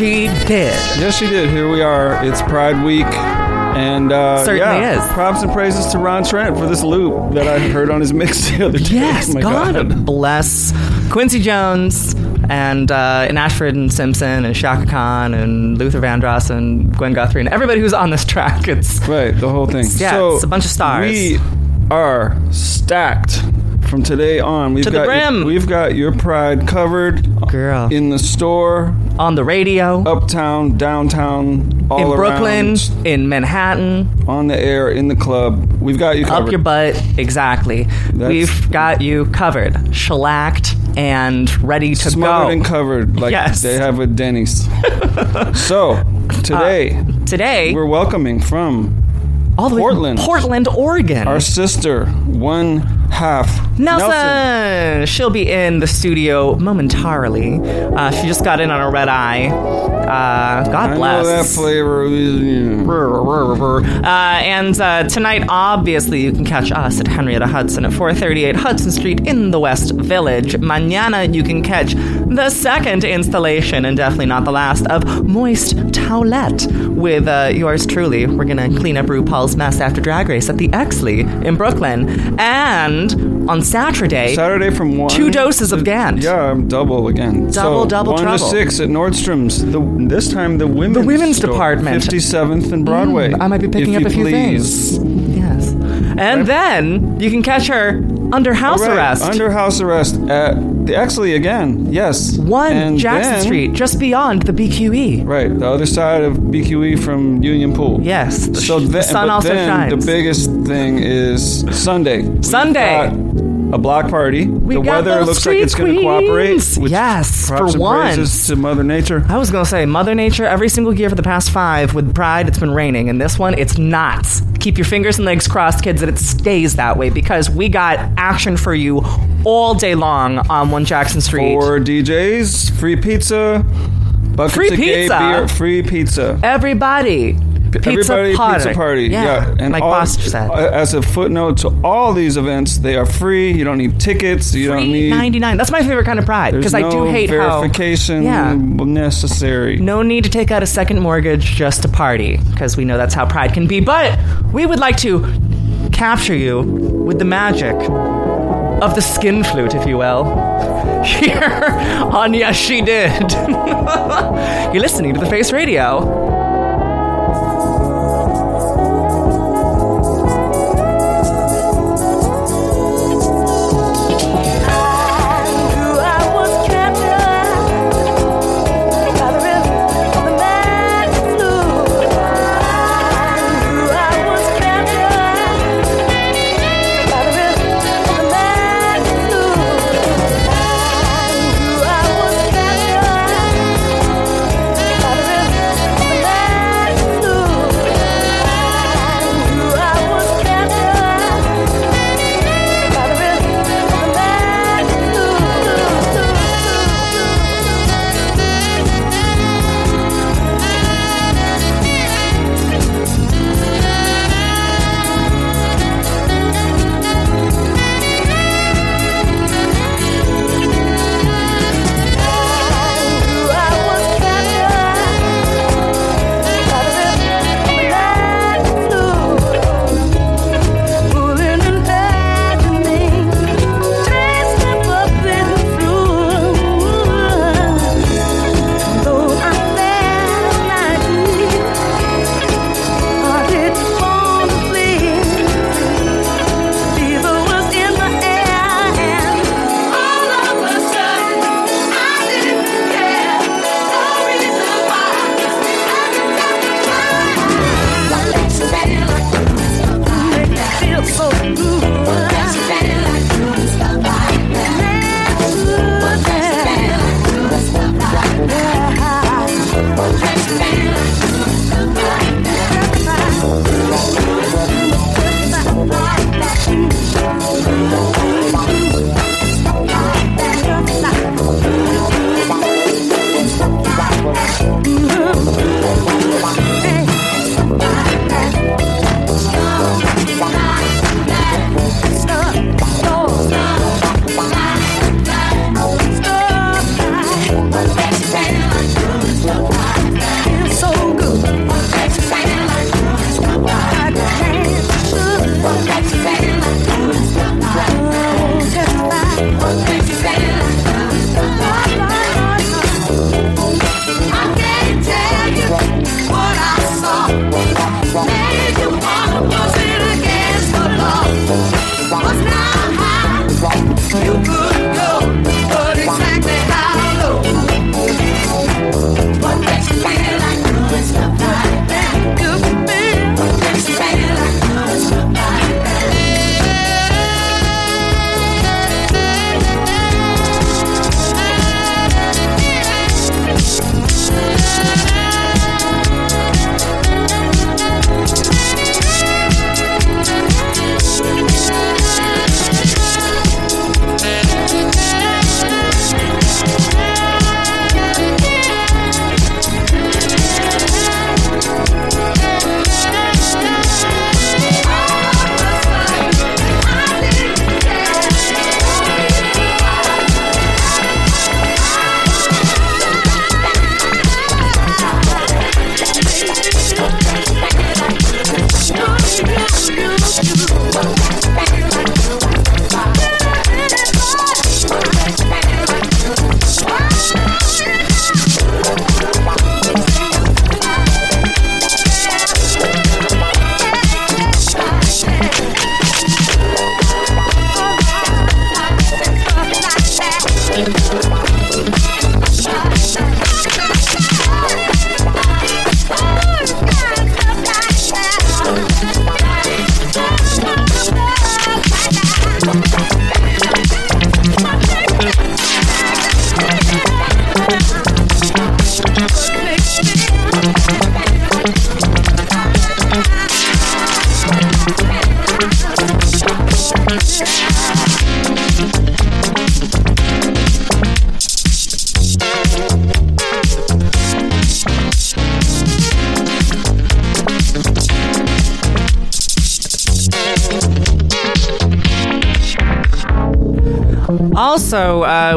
She did. Yes, she did. Here we are. It's Pride Week. And uh, Certainly yeah, is. props and praises to Ron Trent for this loop that I heard on his mix the other day. Yes, Oh my God, bless Quincy Jones and uh, and Ashford and Simpson and Chaka Khan and Luther Vandross and Gwen Guthrie and everybody who's on this track. It's Right, the whole thing. Yeah, so it's a bunch of stars. We are stacked from today on. We've To the got brim. We've got your pride covered, Girl. in the store, on the radio uptown, downtown, all in around, Brooklyn, in Manhattan, on the air, in the club. We've got you covered. up your butt. Exactly. We've got you covered, shellacked and ready to Smothered go. and covered, like Yes. they have with Denny's. so today uh, Today, we're welcoming from all the way Portland. from Portland, Oregon. our sister, one half Nelson. She'll be in the studio momentarily. Uh, she just got in on a red eye. Uh, God I bless. that flavor. Uh, and uh, tonight, obviously, you can catch us at Henrietta Hudson at 438 Hudson Street in the West Village. Mañana, you can catch the second installation, and definitely not the last, of Moist Towelette with uh, yours truly. We're going to clean up RuPaul's mess after Drag Race at the Exley in Brooklyn. And on Saturday, Saturday from one. two doses of Gant. Yeah, I'm double again. Double, so double one trouble. to six at Nordstrom's. The, this time the women's The women's store, department. 57th and Broadway. Mm, I might be picking up a few please. things. And then you can catch her under house All right, arrest. Under house arrest at the Exley again. Yes. One And Jackson then- Street, just beyond the BQE. Right, the other side of BQE from Union Pool. Yes. The, So sh- the then, sun but also then shines. the biggest thing is Sunday. We've Sunday. got a block party. The got weather those looks like it's street going to cooperate. queens. Which Yes, props for and once. praises to Mother Nature. I was going to say, Mother Nature, every single year for the past five, with Pride, it's been raining. And this one, it's not. Keep your fingers and legs crossed, kids, that it stays that way because we got action for you all day long on 1 Jackson Street. Four DJs, free pizza, buckets Free of gay pizza? beer, free pizza. Everybody. Pizza Everybody, party. pizza party. Yeah, and like all- Boss said. As a footnote to all these events, they are free. You don't need tickets. You don't need 99. That's my favorite kind of pride because I do no hate how verification Yeah. necessary. no need to take out a second mortgage just to party because we know that's how pride can be. But we would like to capture you with the magic of the skin flute, if you will. Here on Yes She Did. You're listening to the Face Radio.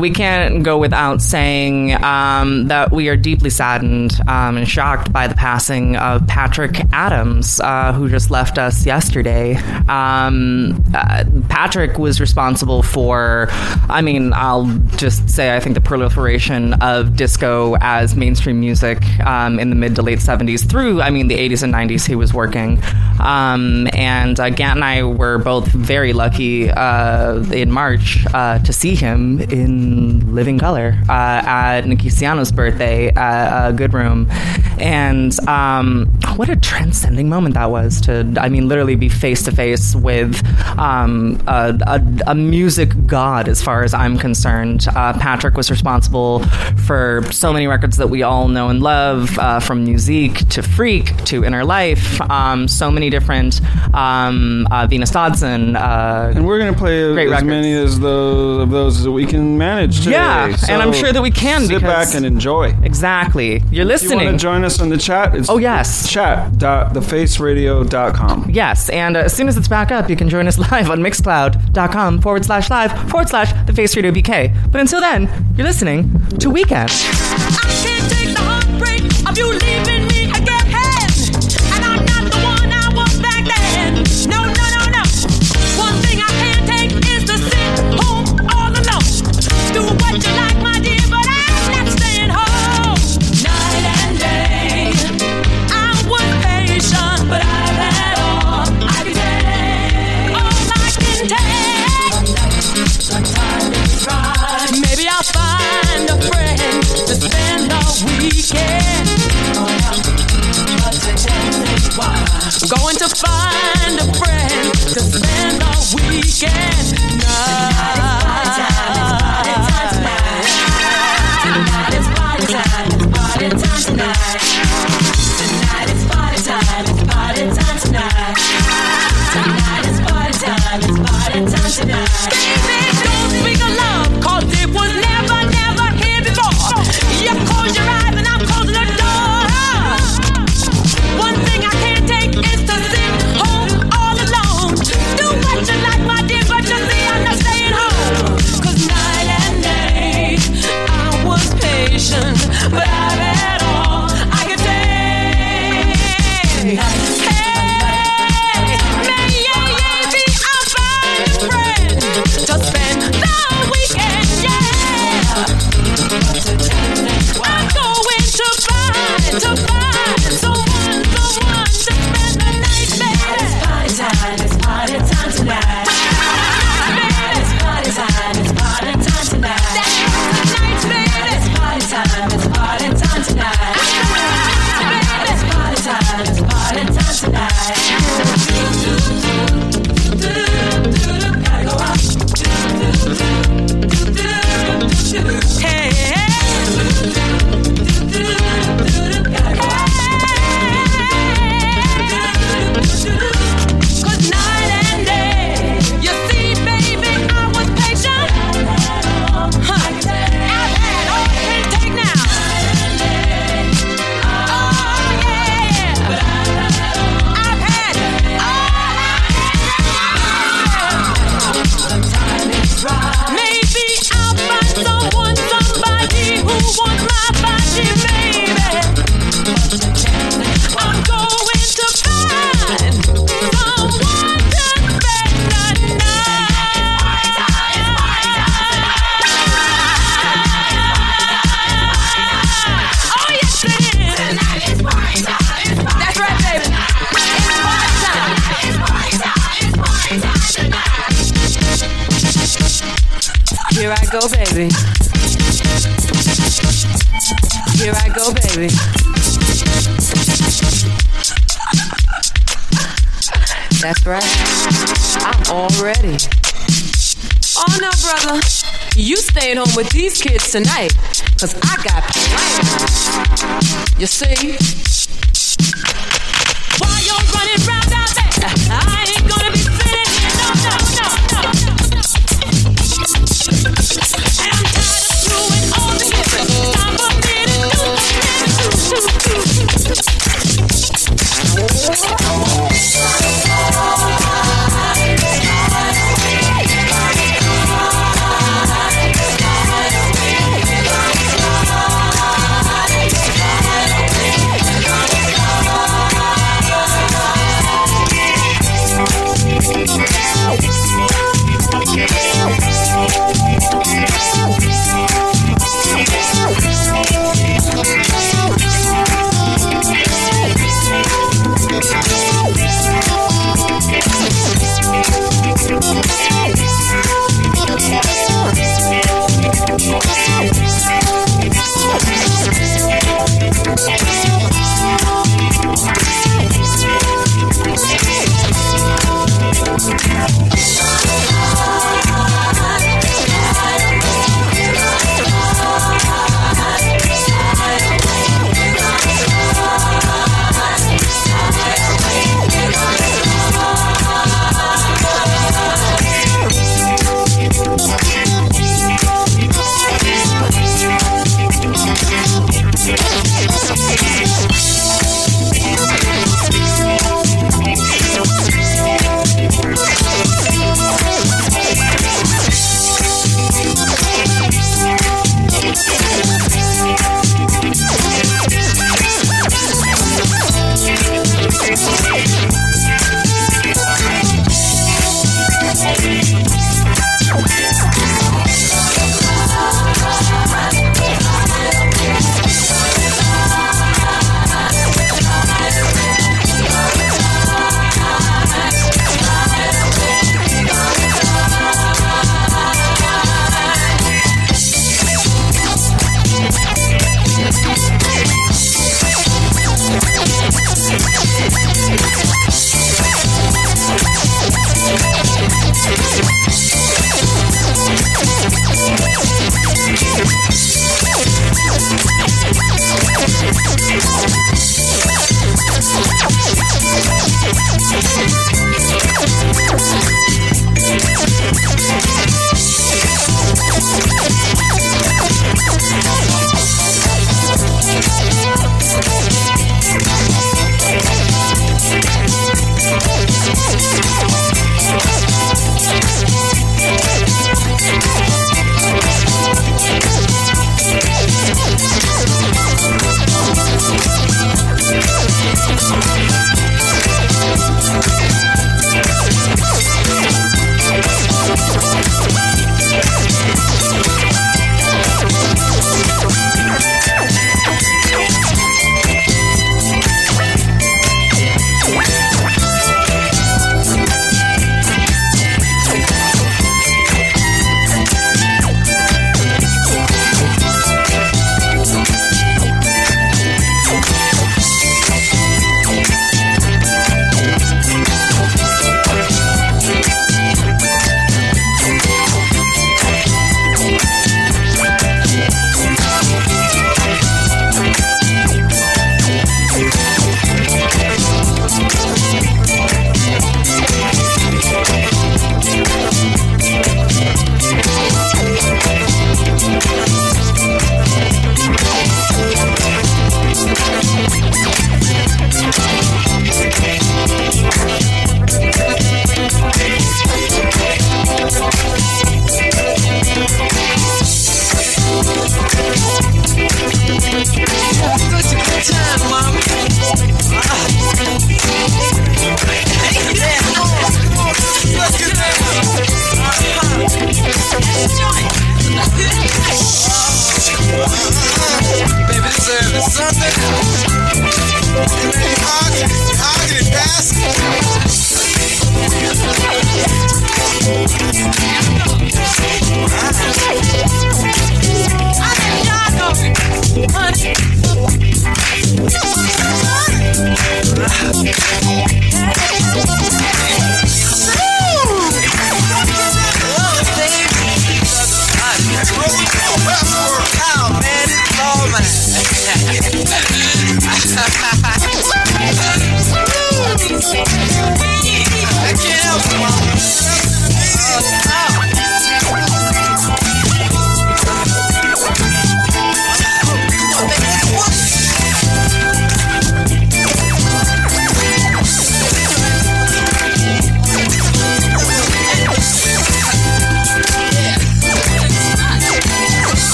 We can't go without saying um, that we are deeply saddened um, and shocked by the passing of Patrick Adams, uh, who just left us yesterday. Um, uh, Patrick was responsible for, I mean, I'll just say, I think the proliferation of disco as mainstream music um, in the mid to late 70s through, I mean, the 80s and 90s he was working. Um, and uh, Gant and I were both very lucky uh, in March uh, to see him in living color uh, at Nicky Siano's birthday at uh, Good Room. And um, what a transcending moment that was to, I mean, literally be face to face with um, a, a, a, music god, as far as I'm concerned. Uh, Patrick was responsible for so many records that we all know and love, uh, from Musique to Phreek to Inner Life, um, so many different um, uh, Venus Dodson. Uh, and we're going to play as records. many as those of those as we can manage today. Yeah, so and I'm sure that we can. Sit back and enjoy. Exactly. You're listening. If you want to join us on the chat? oh, yes. Chat.thefaceradio.com. Yes, and uh, as soon as it's back up, you can join us live on mixcloud.com forward slash live forward slash the Face Radio BK. But until then, you're listening to Weekend. Going to find a friend to spend our weekend. Tonight.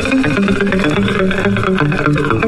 Thank you.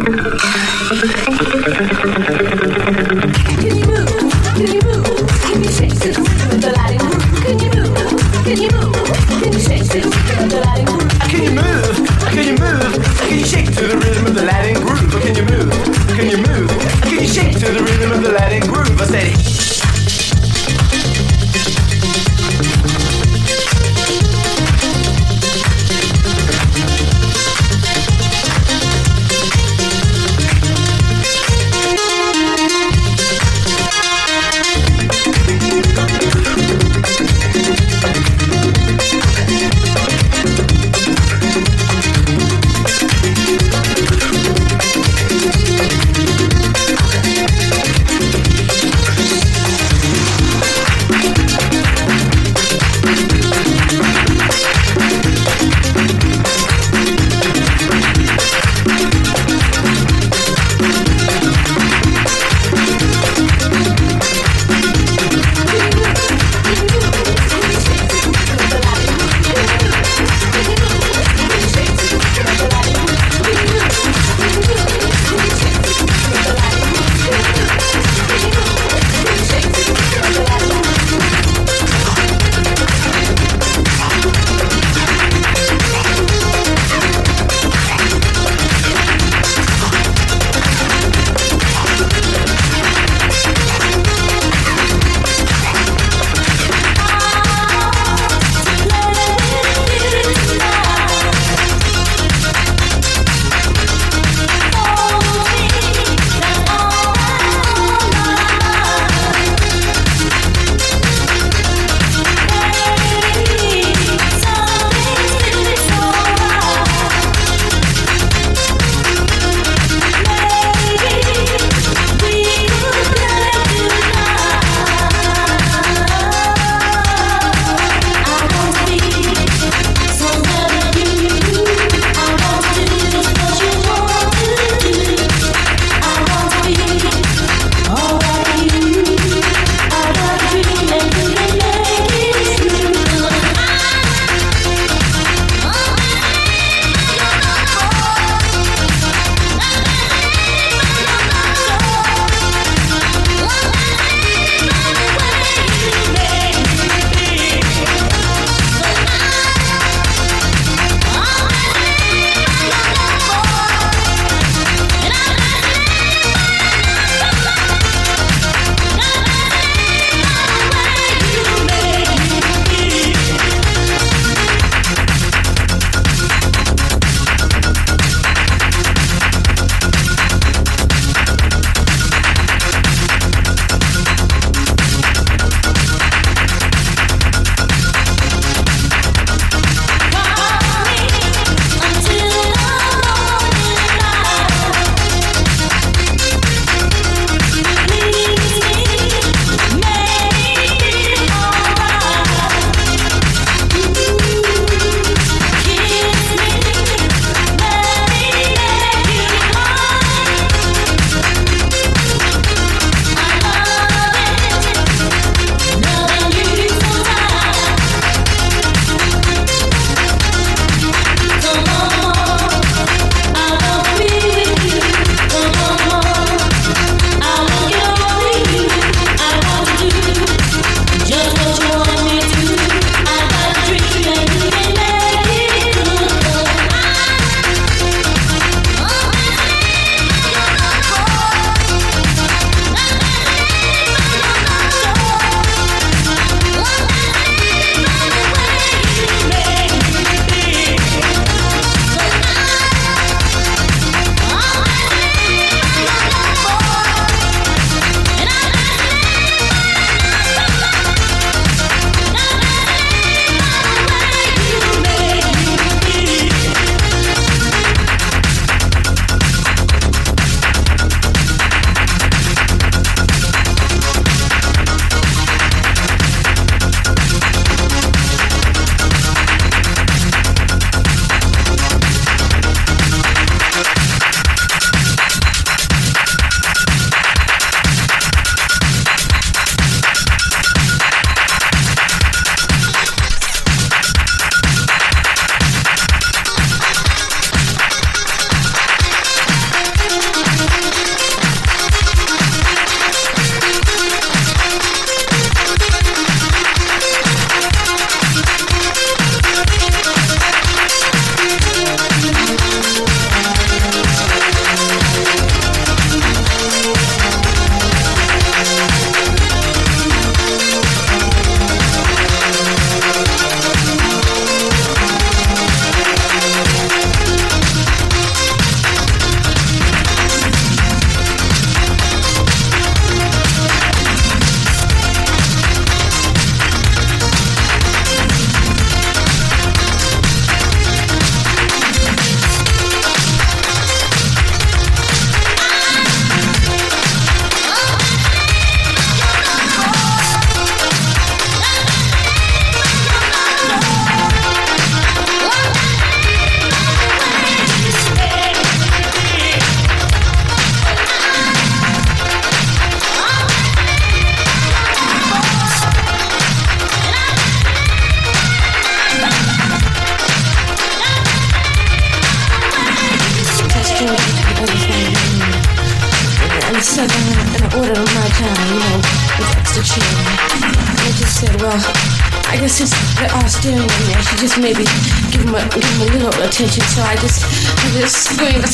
I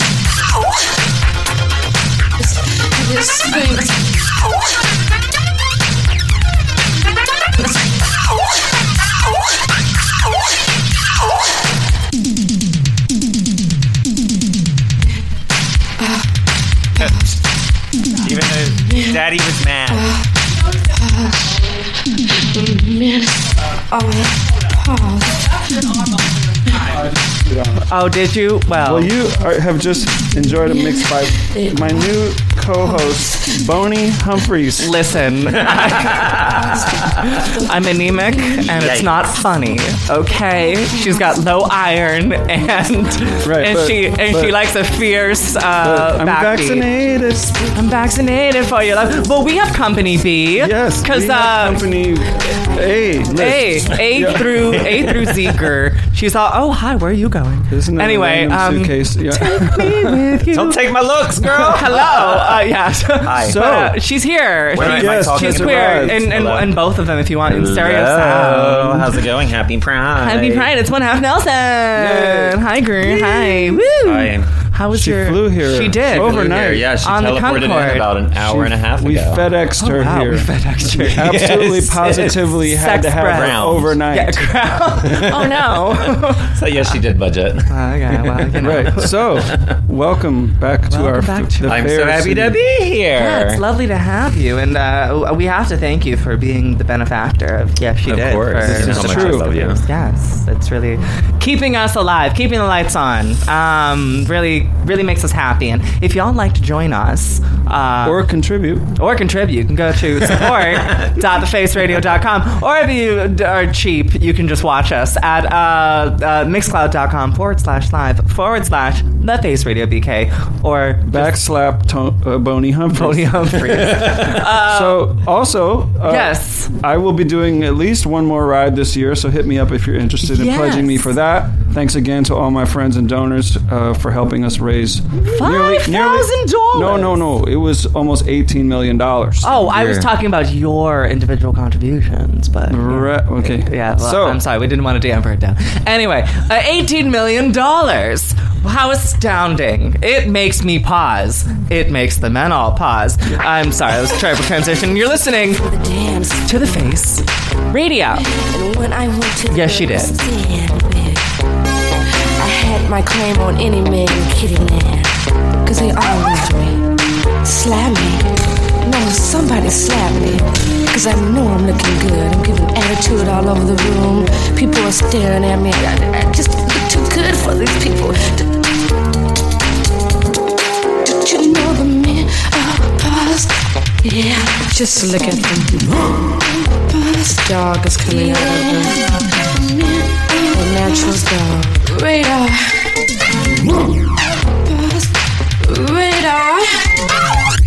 Oh, did you? Well, Well, you are, have just enjoyed a mix by my new co-host, Boney Humphreys. listen. I'm anemic and it's Yikes. not funny. Okay, she's got low iron and Right, and but- she and but- she likes a fierce uh, But I'm backbeat. vaccinated. I'm vaccinated for you. love. Well, we have company B. Yes, because we have uh, company A. list. A A Yeah. through A through Zeker. She's all, oh hi, where are you going? Isn't anyway, random um, suitcase? Yeah. me with you. Don't take my looks, girl. Hello. Uh, yeah. Hi. So- But, uh, she's here. Where am I- am I Yes, talking She's has queer, arrived. and, and, and both of them, if you want, in stereo Hello. sound. How's it going? Happy Pride. Happy Pride! It's one half Nelson. Hi, Gru. Hi. Woo. Hi. How was She your? flew here She did overnight. Here, yeah, she On the teleported in Concorde. about an hour and a half we. FedExed her Oh, wow, here. we FedExed her. Absolutely, Yes. positively had Sex to have her Ground. overnight. Yeah, crown. oh no. So yes, she did budget. okay, well, you know. Right. So, welcome back to Welcome our. back to- the I'm fair so happy to city. be here. Yeah, it's lovely to have you, and uh, we have to thank you for being the benefactor of Yes, She Did. Of Did. course. for- This is how much I love you. Yes, it's really keeping us alive, keeping the lights on. Um, really, really makes us happy. And if y'all like to join us, uh, Or contribute. or contribute, you can go to support.thefaceradio.com. Or if you are cheap, you can just watch us at uh, uh, mixcloud.com forward slash live forward slash the face radio BK or Backslap to- uh, Boney Humphries. Humphries. so, also, uh, yes. I will be doing at least one more ride this year, so hit me up if you're interested in Yes. pledging me for that. Thanks again to all my friends and donors uh, for helping us raise nearly- nearly- 5,000? No, no, no. It was almost $18 million. Oh, I was talking about your individual contributions, but. Re- okay. Yeah, well, so, I'm sorry, we didn't want to damper it down. Anyway, uh, $18 million. How astounding. It makes me pause. It makes the men all pause. I'm sorry, that was a terrible transition. You're listening the dance. to the face radio. And when I went to Yes, the she did. Had my claim on any man in Kittyland. Cause they all loved me. Slap me. No, somebody slap me. Cause I know I'm looking good. I'm giving attitude all over the room. People are staring at me. I, I just look too good for these people. Don't you know the men are past? Yeah, just look at them. Past dog is coming out of them. The natural's dog. Radar. Radar.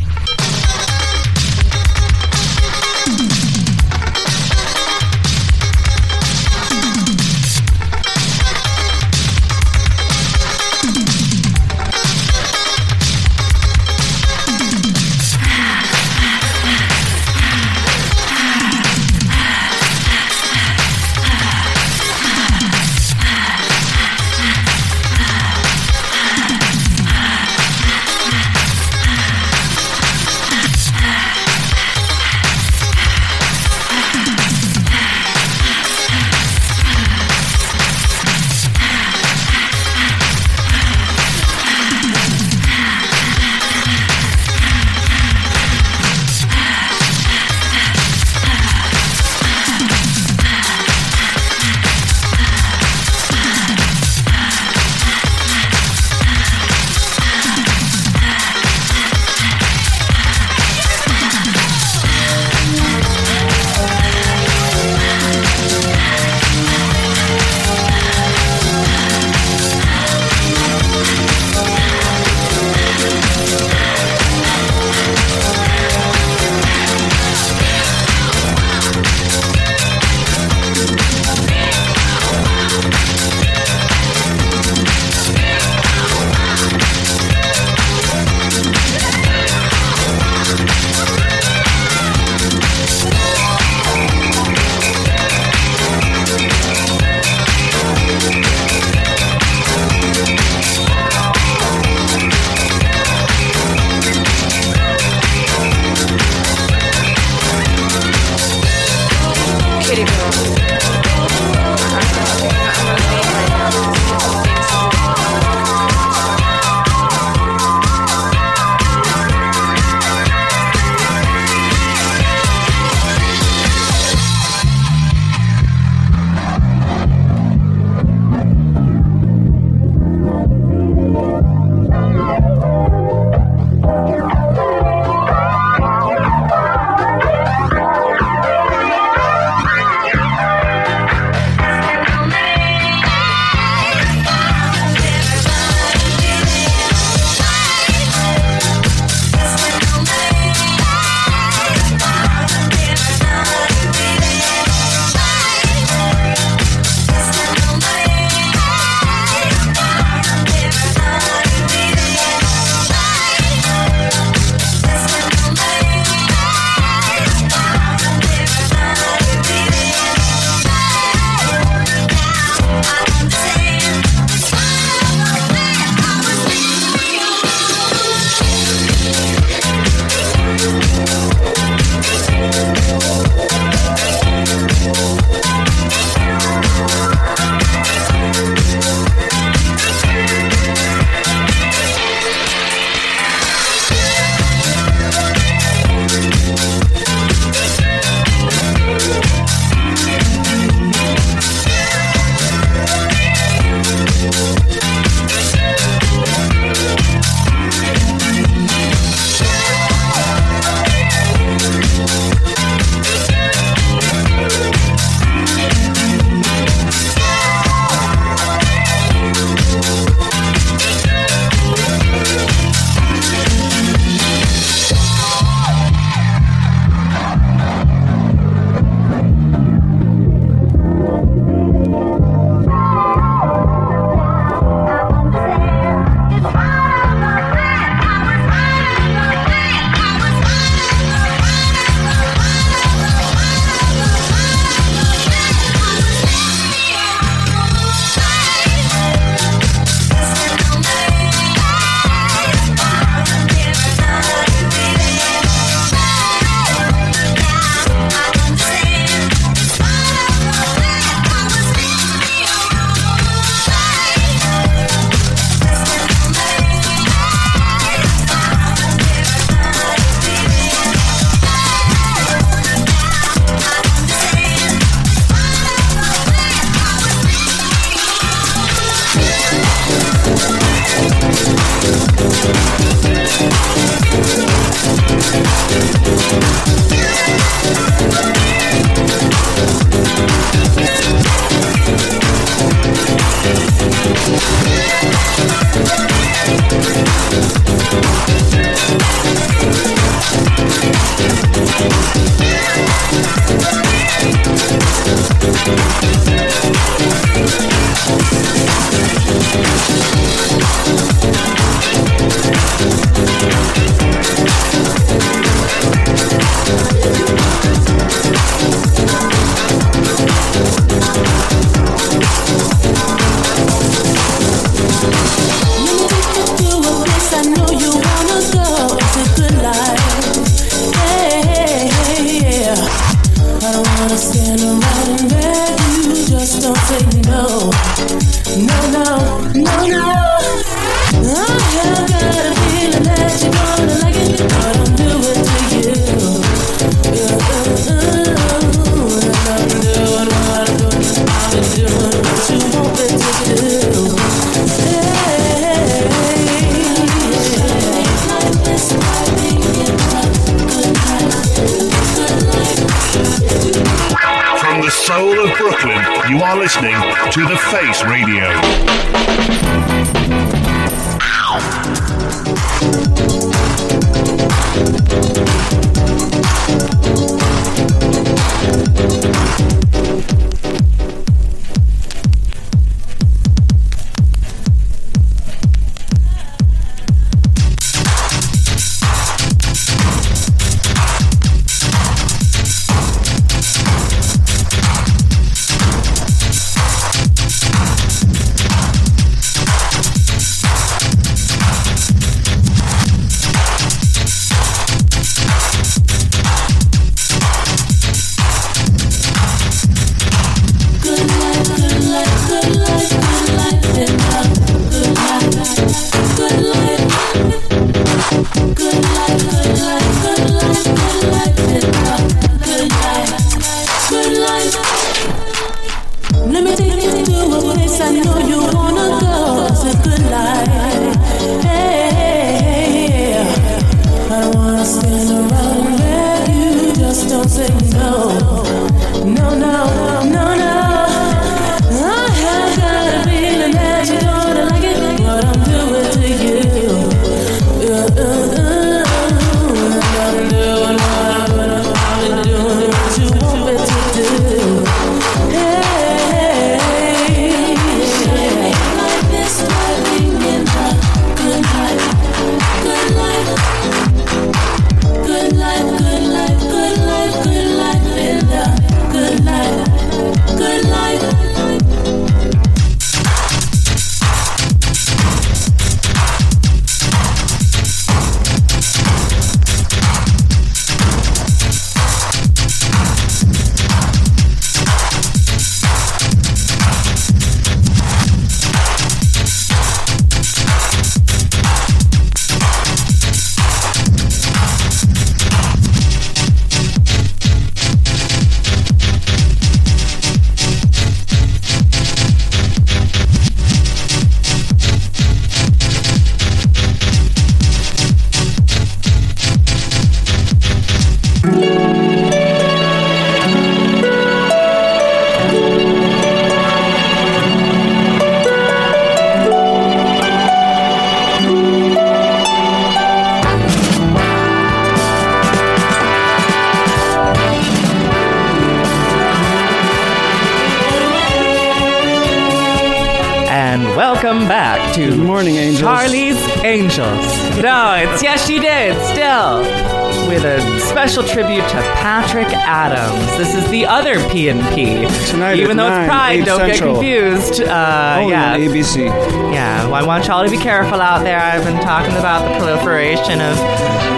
P and P. Tonight even though 9, it's Pride, don't Central. get confused. Uh, yeah, ABC. yeah. Well, I want y'all to be careful out there. I've been talking about the proliferation of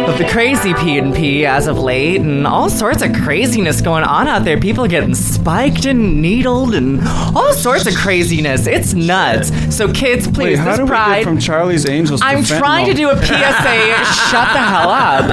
of the crazy P and P as of late, and all sorts of craziness going on out there. People getting spiked and needled, and all sorts of craziness. It's nuts. So, kids, please, Wait, how this do we get from Charlie's Angels I'm trying to do a PSA. Shut the hell up.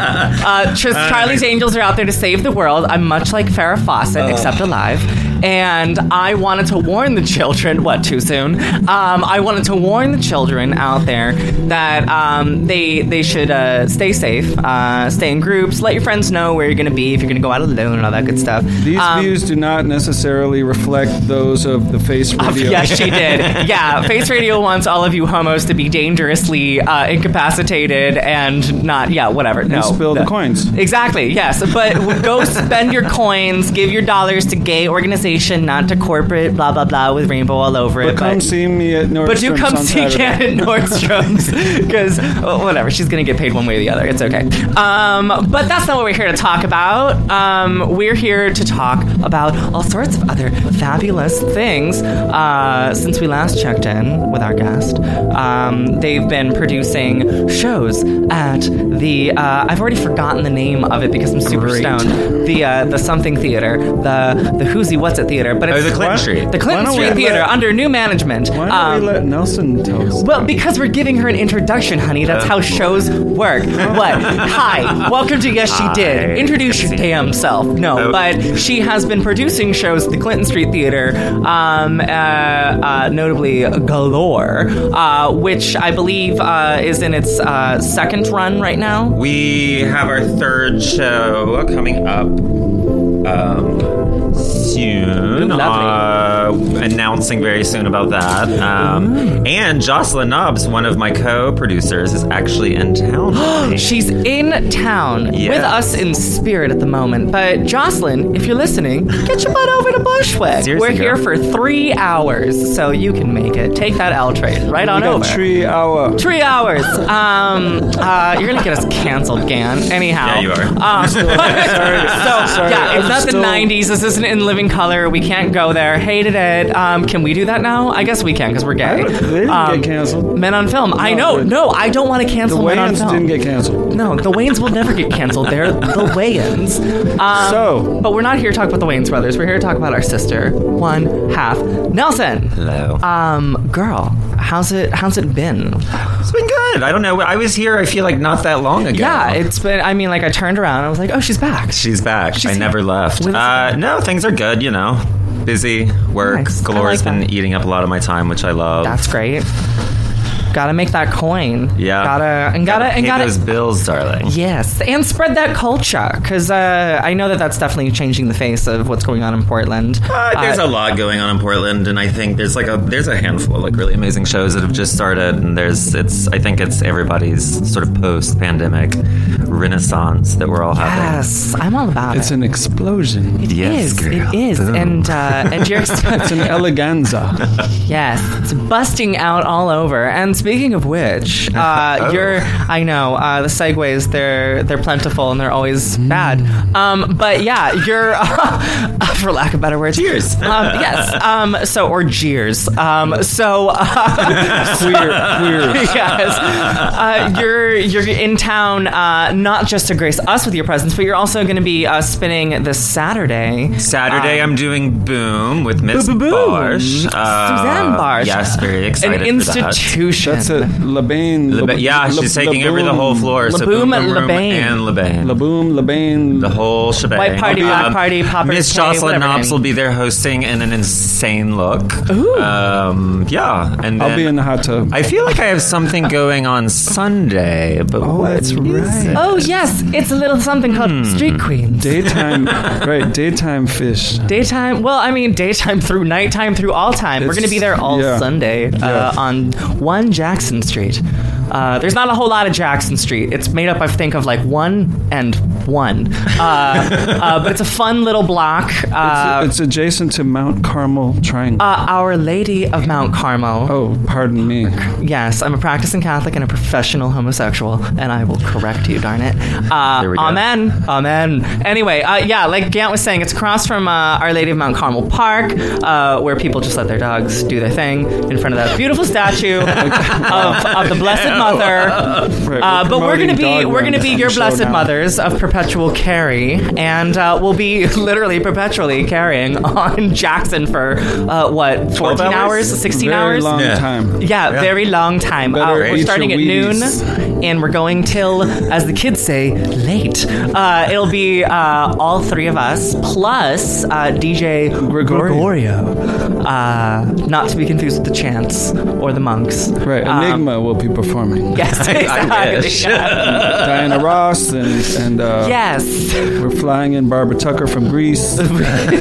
Uh, Charlie's Angels are out there to save the world. I'm much like Farrah Fawcett, except alive. And I wanted to warn the children. What too soon? Um, I wanted to warn the children out there that um, they they should uh, stay safe, uh, stay in groups, let your friends know where you're going to be if you're going to go out alone and all that good stuff. These Um, views do not necessarily reflect those of the face radio. Yes, she did. Yeah, Face Radio wants all of you homos to be dangerously uh, incapacitated and not, yeah, whatever. No, spill the coins. Exactly. Yes, but go spend your coins, give your dollars to gay organization, not to corporate. Blah blah blah with rainbow all over it. But it. come see me at Nordstrom's But do come see Saturday. At Nordstrom's because whatever, she's gonna get paid one way or the other. It's okay. Um, but that's not what we're here to talk about. Um, we're here to talk about all sorts of other fabulous things. Uh, since we last checked in with our guest, um, they've been producing shows at the. Uh, I've already forgotten the name of it because I'm super Great. stoned. The uh, the something theater, the the Who's He What's Theater, but Oh, it's the Clinton? Street. the Why Clinton don't Street we Theater let- under new management. Why don't Um, we let Nelson tell us? well, because we're giving her an introduction, honey. That's how shows work. What? Hi, welcome to Yes She Hi. Did. Introduce your damn self. No, Oh. but she has been producing shows at the Clinton Street Theater, um, uh, uh, notably Galore, uh, which I believe uh, is in its uh, second run right now. We have our third show coming up um, soon. Uh, announcing very soon about that. Um, and Jocelyn Nobbs, one of my co-producers, is actually in town. She's in town Yes. with us in spirit at the moment. But Jocelyn, if you're listening, get your butt over to Bushwick. Seriously, We're here girl. for three hours, so you can make it. Take that L train right on we got over. three hour. Three hours. Um, uh, you're gonna get us canceled, Gan. Anyhow. Yeah, you are. Um, so Sorry, yeah, it's I'm not still- the '90s. This isn't in living color. We can't go there. Hated it. Um, can we do that now? I guess we can because we're gay. They didn't Um, get canceled. Men on film. I know. but- No, I don't want to The cancel Men on Wayans film. didn't get canceled. No, the Wayans will never get canceled. They're the Wayans. Um, So- but we're not here to talk about the Wayans brothers. We're here to talk about our sister, one half, Nelson. Hello. Um, girl, how's it? How's it been? it's been good. I don't know. I was here. I feel like not that long ago. Yeah, it's been. I mean, like I turned around. And I was like, oh, she's back. She's back. She's I never left. Uh, no, things are good. You know, busy work. Nice. Galore's like been eating up a lot of my time, which I love. That's great. Gotta make that coin. yeah. Gotta and gotta, and pay gotta. those bills, darling. Yes, and spread that culture because uh, I know that that's definitely changing the face of what's going on in Portland. Uh, there's Uh, a lot going on in Portland, and I think there's like a there's a handful of like really amazing shows that have just started, and there's it's I think it's everybody's sort of post pandemic renaissance that we're all having. Yes, I'm all about It's it. It's an explosion. It Yes, is, girl. It is, Boom. and uh, and you're It's an eleganza. yes, it's busting out all over. And speaking of which, uh, Oh. you're I know uh, the segues they're they're plentiful and they're always bad. Um, but yeah, you're for lack of better words. Cheers. Um, yes. Um, so or jeers. Um, so. Uh, queer, queer. yes. Uh, you're you're in town uh, not just to grace us with your presence, but you're also going to be uh, spinning this Saturday. Saturday, I'm doing Boom with Miss. Bartsch. Uh, Susanne Bartsch. Yes, very excited. An institution. That's it. Le Bain. Leba- yeah, she's taking over the whole floor. so Laboom Boom and Boom Room Le Bain. and Le Bain. Laboom, Le Bain. the whole shebang. White party, Um, black party, poppers, Miss Jocelyn whatever Knopps name. will be there hosting in an insane look. Ooh. Um, yeah, and I'll be in the hot tub. I feel like I have something going on Sunday, but Oh, what that's is right. it? Oh yes, it's a little something called Hmm. Street Queens. Daytime, right? Daytime fish. Daytime, well, I mean, daytime through nighttime through all time. We're going to be there all yeah. Sunday uh, Yeah. on 1 Jackson Street. Uh, there's not a whole lot of Jackson Street. It's made up, I think, of like one and one. Uh, uh, but it's a fun little block. Uh, it's, it's adjacent to Mount Carmel Triangle. uh, Our Lady of Mount Carmel. oh, pardon me. Yes, I'm a practicing Catholic and a professional homosexual, and I will correct you, darn it. Uh, There we go. amen. Amen. Anyway, uh, yeah, like Gant was saying, it's across from uh, Our Lady of Mount Carmel Park, uh, where people just let their dogs do their thing in front of that beautiful statue. of, of the Blessed Mother. Right, Uh, but we're gonna be we're gonna be your blessed now. mothers of perpetual carry, and uh, we'll be literally perpetually carrying on Jackson for uh, what 14 hours? hours, 16 Very hours. long Yeah. time. Yeah, very long time. Uh, we're starting at noon, and we're going till, as the kids say, late. Uh, it'll be uh, all three of us plus uh, DJ Gregorio. Gregorio. Uh, not to be confused with the Chants or the Monks. Right, Um, Enigma will be performing. Yes, exactly. Diana Ross and and uh, Yes. we're flying in Barbara Tucker from Greece. Right.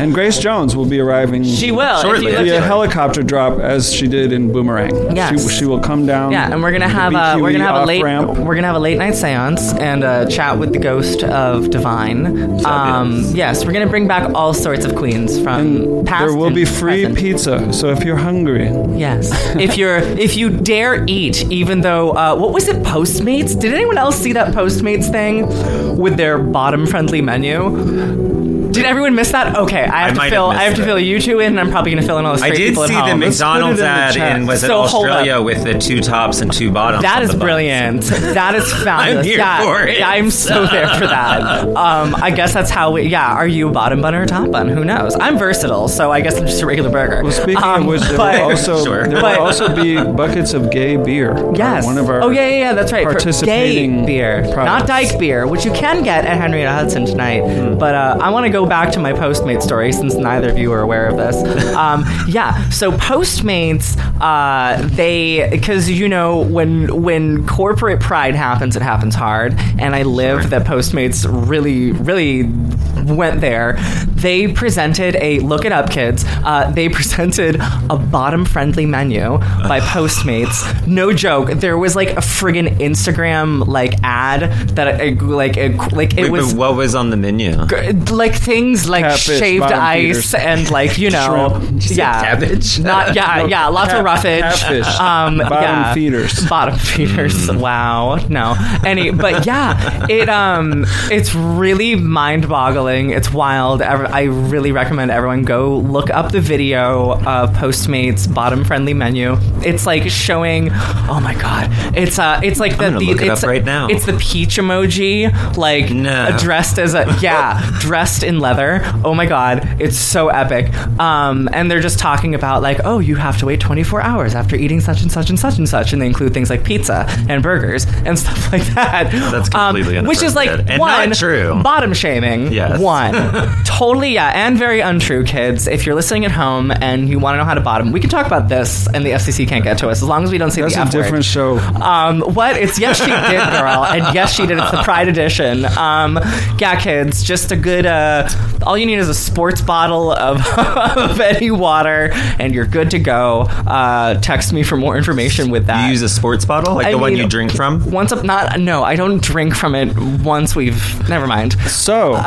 And Grace Jones will be arriving. She will. Shortly, If you via at- helicopter drop as she did in Boomerang. Yes. She, she will come down. Yeah, and we're gonna have a we're gonna have a late ramp. we're gonna have a late night séance and a chat with the ghost of Divine. Um, yes, we're gonna bring back all sorts of queens from And past. there will and be free present. pizza. So if you're hungry, Yes, if you're if you dare eat, even though uh, what was it Postmates? Did anyone else see that Postmates thing with their bottom friendly menu? Did everyone miss that? Okay, I have I to might have fill. I have to it. fill you two in, and I'm probably going to fill in all the I straight did people see at the home. Let's put it in McDonald's the ad chat. in was it So hold Australia with the two tops and two bottoms. That on is the buns. brilliant. That is fabulous. I'm here yeah, for it. yeah, I'm so there for that. Um, I guess that's how we. Yeah, are you a bottom bun or a top bun? Who knows? I'm versatile, so I guess I'm just a regular burger. well, speaking Um, of which, there but- will also Sure. there But- will also be buckets of gay beer. Yes. one of our oh yeah, yeah, yeah. That's right. Participating gay beer, not products. dyke beer, which you can get at Henrietta Hudson tonight. Hmm. But uh, I want to go back to my Postmate story since neither of you are aware of this. Um, yeah. So Postmates, uh, they because you know when when corporate pride happens, it happens hard, and I live that Postmates really really went there. They presented a look it up, kids. Uh, they presented a bottom friendly menu by Postmates. No joke. There was like a friggin' Instagram like ad that uh, like uh, like it Wait, was what was on the menu? like things like Catfish, shaved ice feeders. and like you know Shrimp. yeah cabbage? not yeah yeah lots of roughage catfish. um Bottom yeah. feeders. bottom feeders wow no any but yeah it um it's really mind-boggling it's wild I really recommend everyone go look up the video of Postmates bottom friendly menu it's like showing oh my god it's uh it's like the, the look it it's up right now. it's the peach emoji like No. dressed as a yeah dressed in leather oh my god it's so epic um and they're just talking about like oh you have to wait 24 hours after eating such and such and such and such and they include things like pizza and burgers and stuff like that That's completely um, which is like and one not true. bottom shaming Yes. one totally yeah and very untrue kids if you're listening at home and you want to know how to bottom we can talk about this and the FCC can't get to us as long as we don't say That's the a F word. different show. Um, what? It's yes, she did, girl, and yes, she did. It's the Pride Edition. Um, yeah, kids, just a good. Uh, all you need is a sports bottle of, of any water, and you're good to go. Uh, text me for more information with that. You use a sports bottle, like I the one you drink from. Once up, not no, I don't drink from it. Once we've never mind. So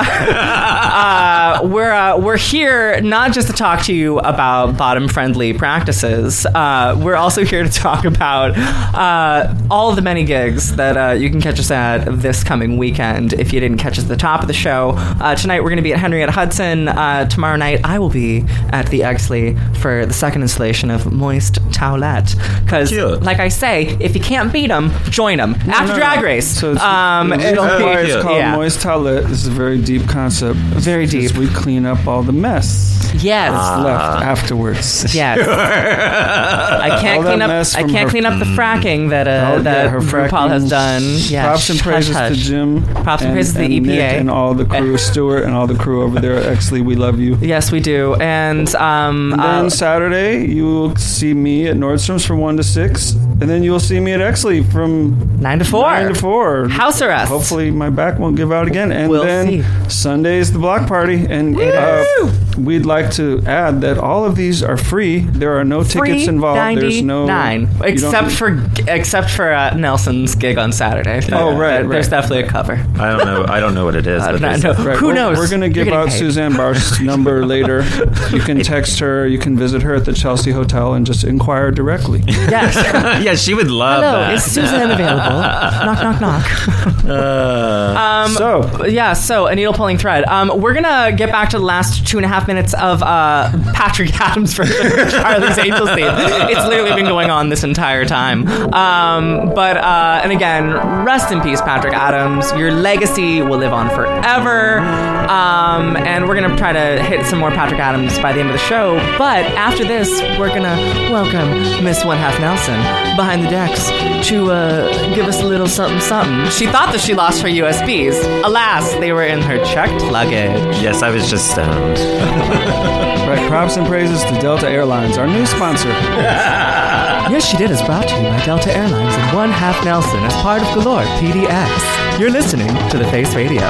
Uh, we're uh, we're here not just to talk to you about bottom friendly practices. Uh, we're also here to talk about uh, all of the many gigs that uh, you can catch us at this coming weekend. If you didn't catch us at the top of the show, uh, tonight we're going to be at Henrietta Hudson. Uh, tomorrow night I will be at the Exley for the second installation of Moist Towelette. Because, like I say, if you can't beat them, join them after No, no, Drag. Race. So it's, um, the it'll reason be why it's called yeah. moist towelette. This is a very deep concept. Very deep. We clean up all the mess Yes. that's left afterwards. Yes. I can't All clean up. I can't her- clean up the fracking that uh, Oh, that yeah, her RuPaul has fracking. done. Yeah, Props and hush, praises hush. to Jim. Props and and, praises to the and Nick EPA. and all the crew, Stuart and all the crew over there at Exley. We love you. Yes, we do. And um, And then uh, Saturday, you will see me at Nordstrom's from 1 to 6. And then you'll see me at Exley from nine to four. 9 to 4. House arrest. Hopefully, my back won't give out again. And We'll then see. Sunday is the block party. And uh, we'd like to add that all of these are free. There are no Free tickets involved. There's no. nine, except for except for uh, Nelson's gig on Saturday. Oh, right, There- There's definitely a cover. I don't know. I don't know what it is. But no, no. Right, Who we're, knows? We're going to give out paid. Susanne Bartsch's number later. You can text her. You can visit her at the Chelsea Hotel and just inquire directly. Yes. yeah, she would love Hello, that. is Susanne available? knock, knock, knock. Uh, Um, so, yeah, so a needle pulling thread. Um, we're gonna get back to the last two and a half half minutes of uh, Patrick Adams for Charlie's Angels theme. It's literally been going on this entire time. Um, but uh, and again, rest in peace, Patrick Adams. Your legacy will live on forever. Um, and we're gonna try to hit some more Patrick Adams by the end of the show. But after this, we're gonna welcome Miss One Half Nelson behind the decks to uh, give us a little something something. She thought that she lost her USBs. Alas, they were in her checked luggage. Yes, I was just stoned. Right, props and praises to Delta Airlines, our new sponsor. Yes, She Did is brought to you by Delta Airlines and One Half Nelson as part of Galore PDX. You're listening to The Face Radio.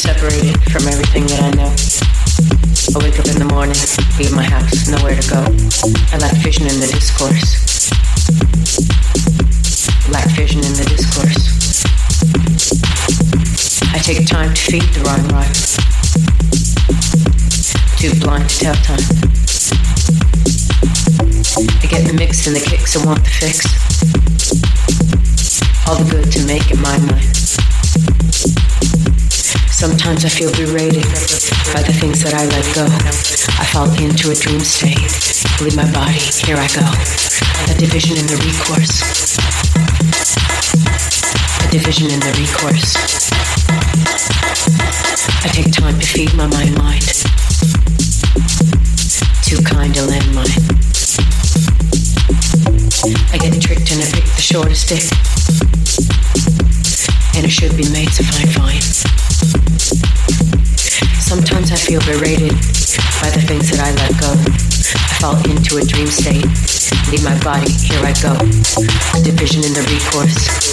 Separated from everything that I know. I wake up in the morning, leave my house, nowhere to go. I lack vision in the discourse. Lack vision in the discourse. I take time to feed the rhyme rhyme. Too blind to tell time. I get the mix and the kicks and want the fix. Dream state. Leave my body, here I go. A division in the recourse. A division in the recourse. I take time to feed my mind mind. Too kind to lend mine. I get tricked and I pick the shortest stick. And it should be made to find fine. Sometimes I feel berated body, here I go. Division in the recourse.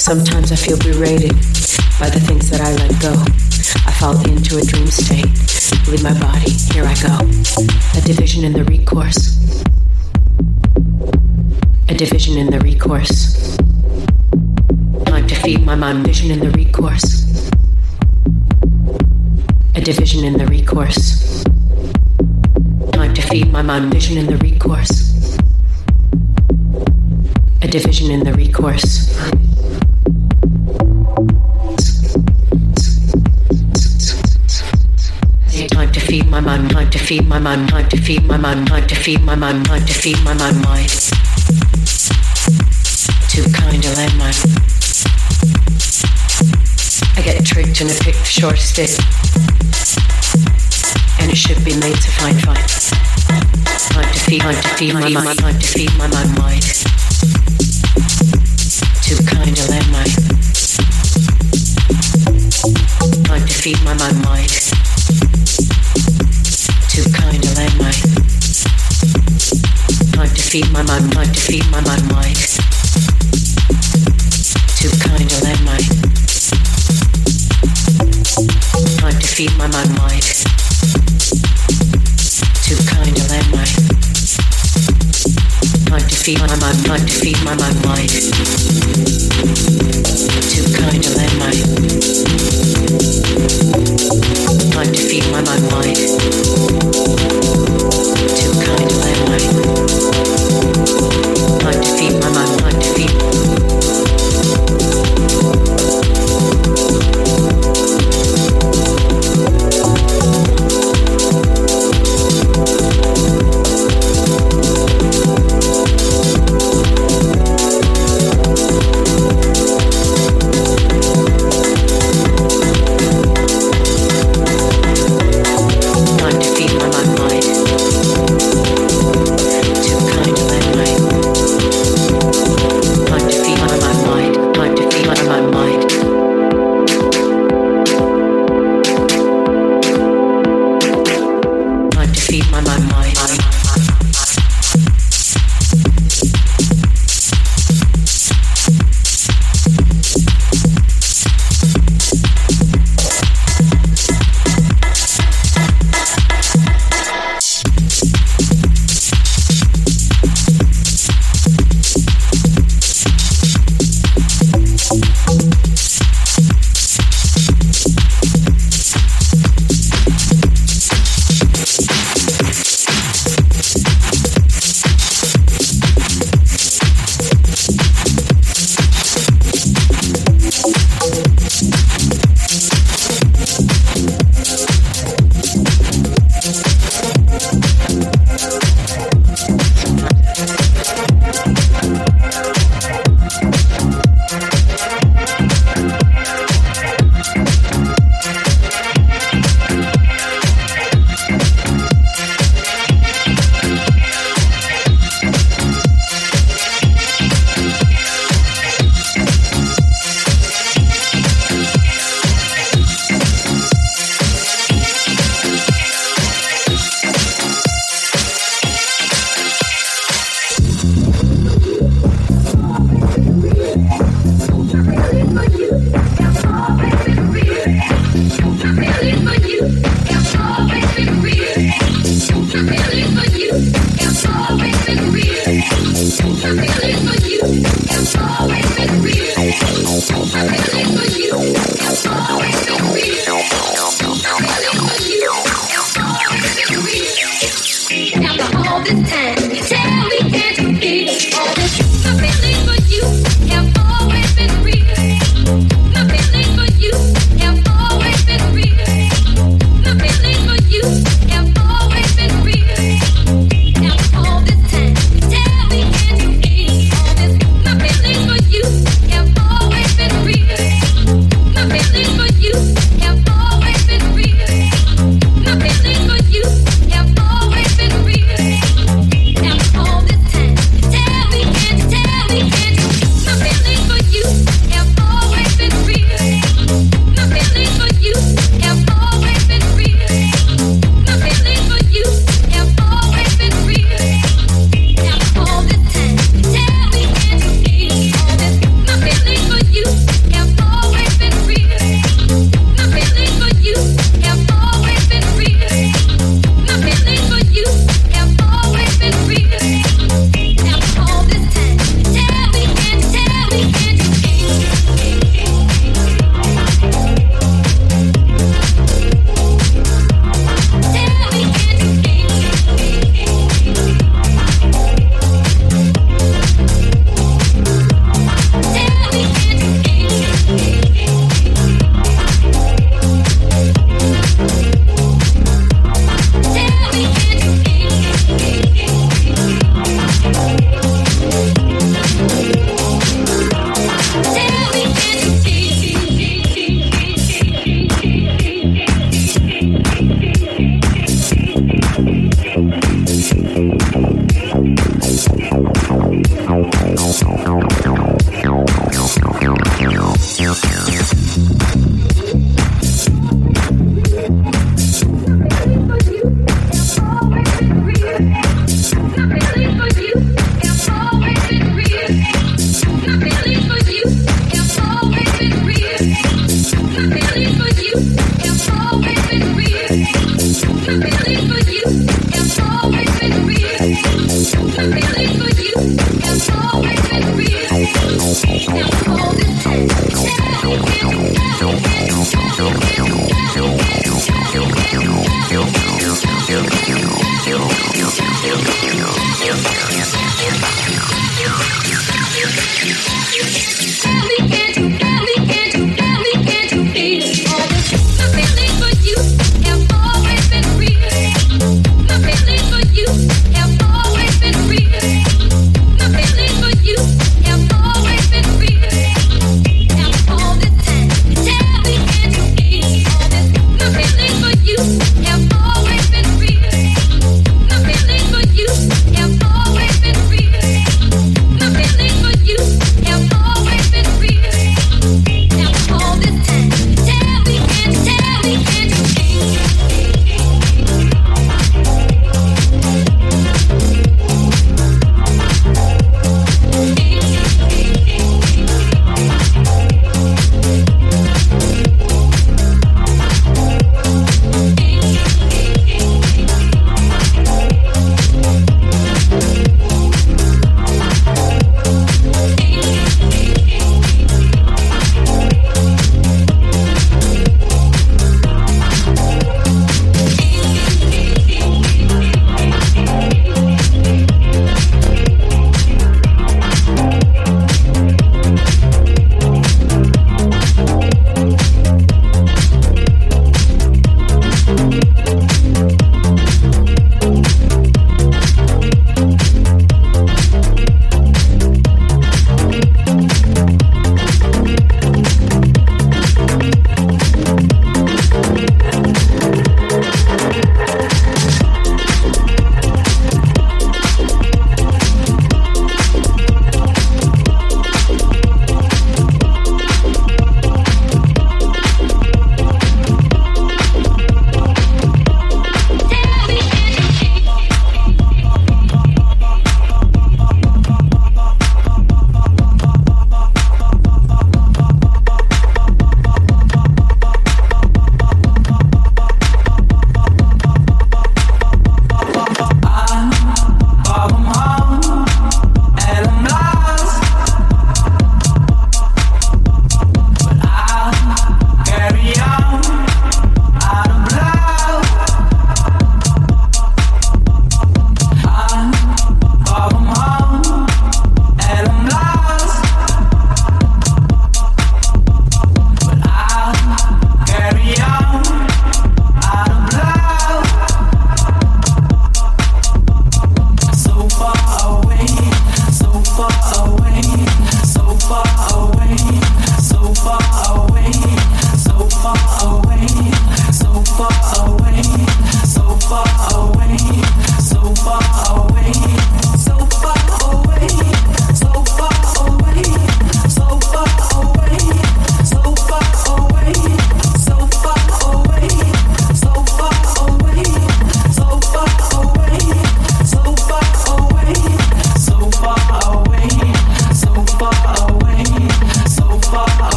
Sometimes I feel berated by the things that I let go. I fall into a dream state. Leave my body, here I go. A division in the recourse. My mind, to feed my mind, time to feed my mind, time to feed my mind, mind. Too kind to landmine. I get tricked and I pick the short stick. And it should be made to find fine. Time to feed, time to feed my mind, time to feed my mind, mind. Too kind to landmine. Time to feed my mind, mind. Feed my mind, time to feed my mind, mind. Too kind to landmine. Time to feed my mind, mind. Too kind to landmine. Time to feed my mind, time to feed my mind, mind. Too kind to landmine. Time to feed my mind, mind. Too kind to landmine. Time to feed my mind,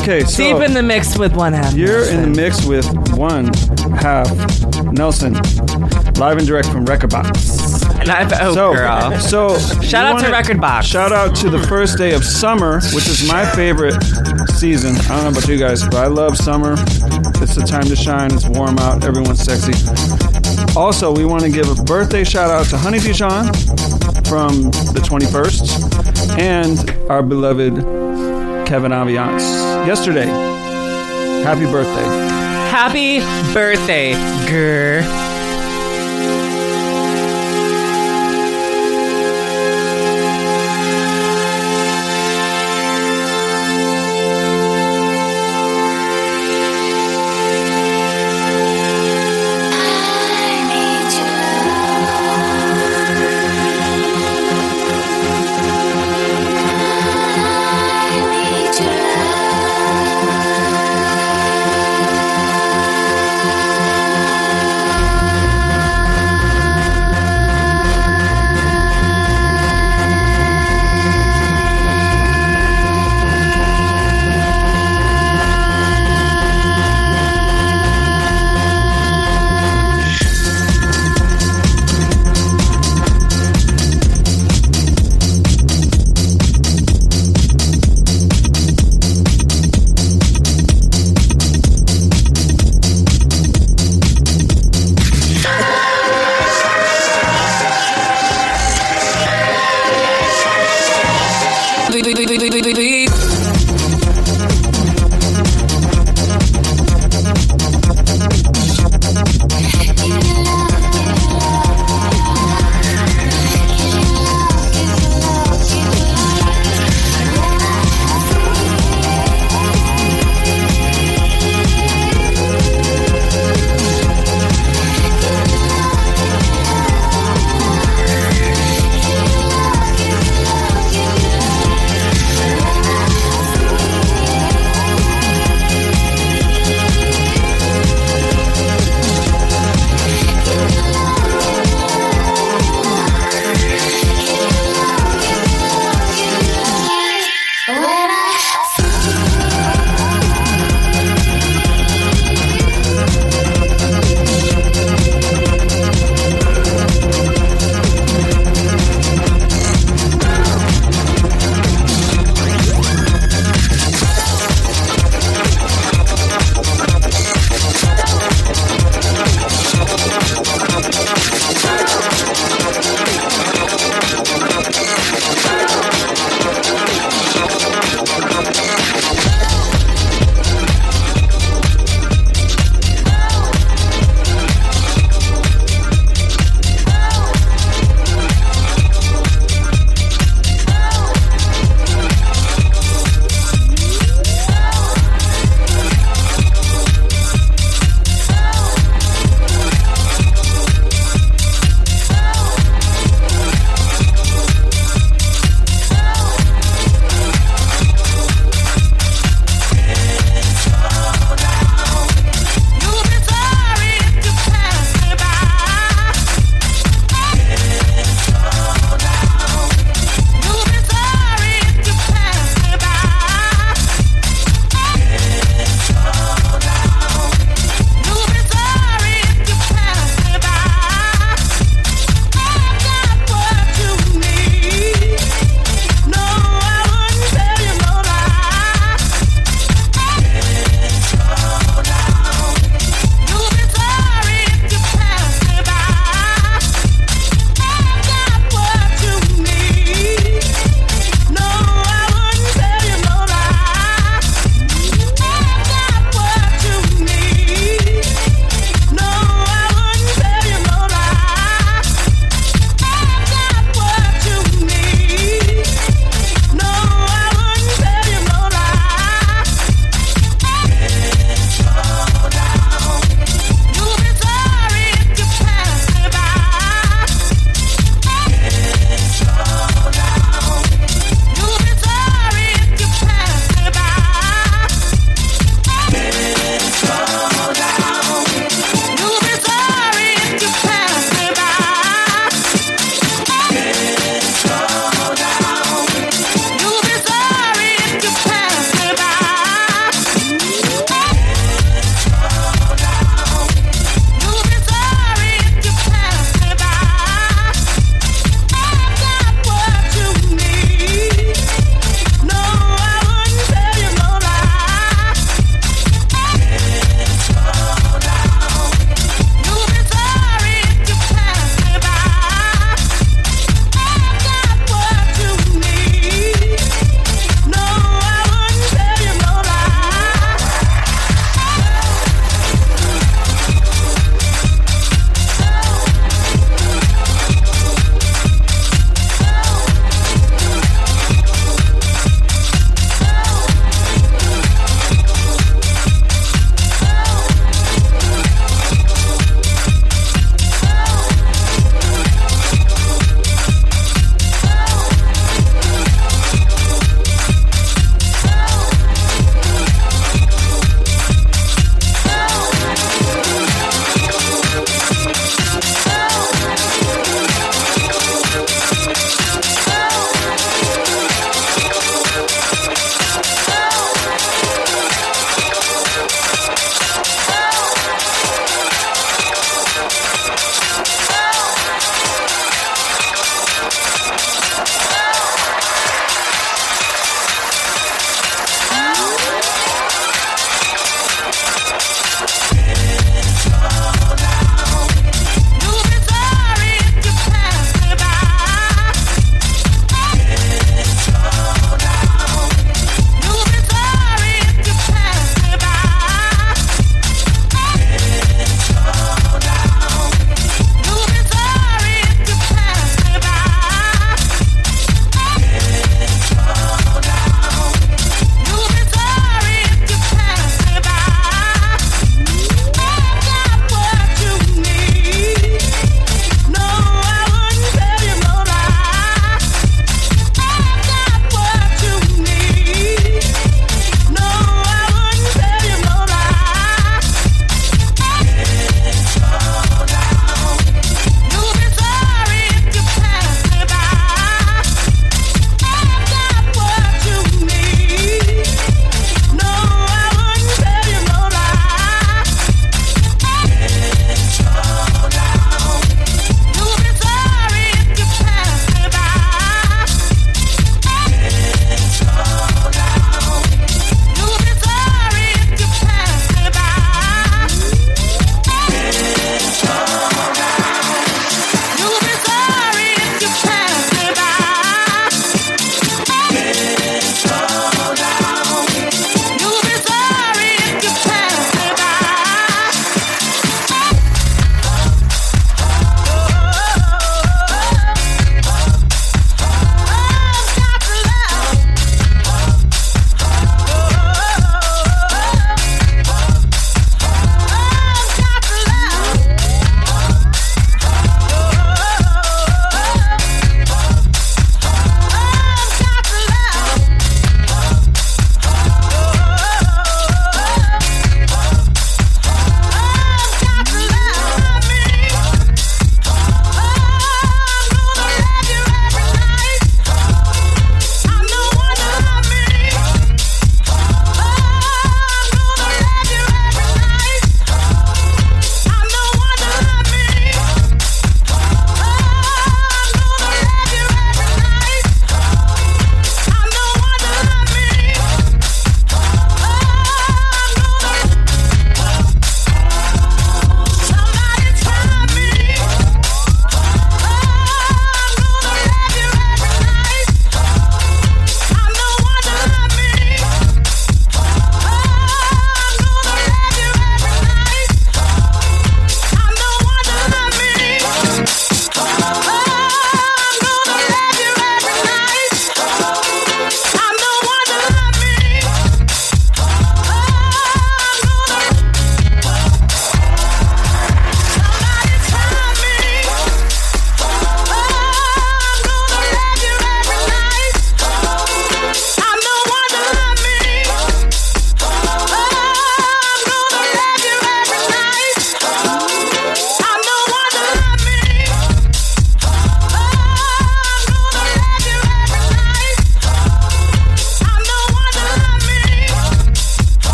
Okay, so Deep in the mix with one half. you're in the mix with one half Nelson, live and direct from Record Box. And I've, oh, so, girl. so Shout out to wanna- Record Box. Shout out to the first day of summer, which is my favorite season. I don't know about you guys, but I love summer. It's the time to shine. It's warm out. Everyone's sexy. Also, we want to give a birthday shout out to Honey Dijon from the 21st and our beloved Kevin Aviance yesterday. Happy birthday. Happy birthday, grr.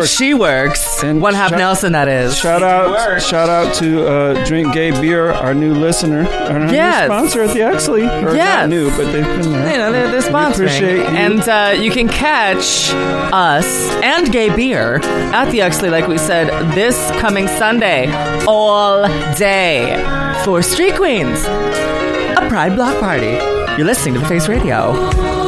Works. How it works. she works. One half shout- Nelson, that is. Shout out, shout out to uh, Drink Gay Beer, our new listener, and our Yes. new sponsor at the Exley. Yeah, new, but they've been there. You know, they're, they're We sponsoring. appreciate you. And uh, you can catch us and Gay Beer at the Exley, like we said, this coming Sunday, all day for Street Queens, a Pride Block Party. You're listening to the Face Radio.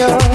I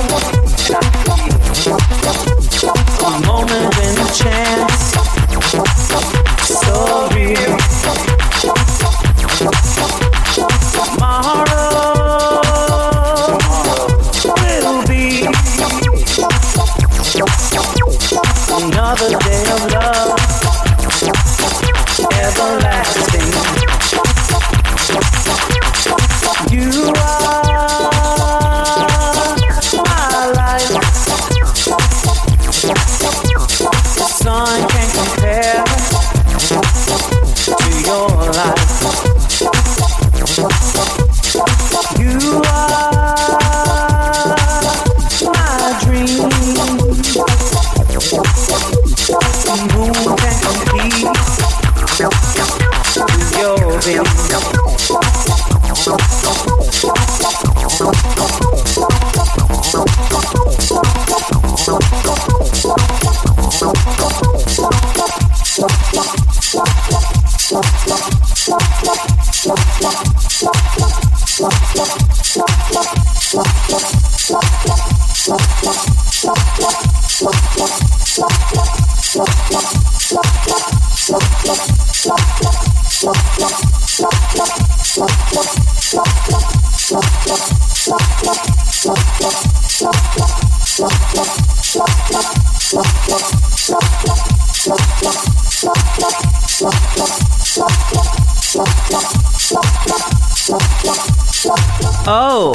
Oh.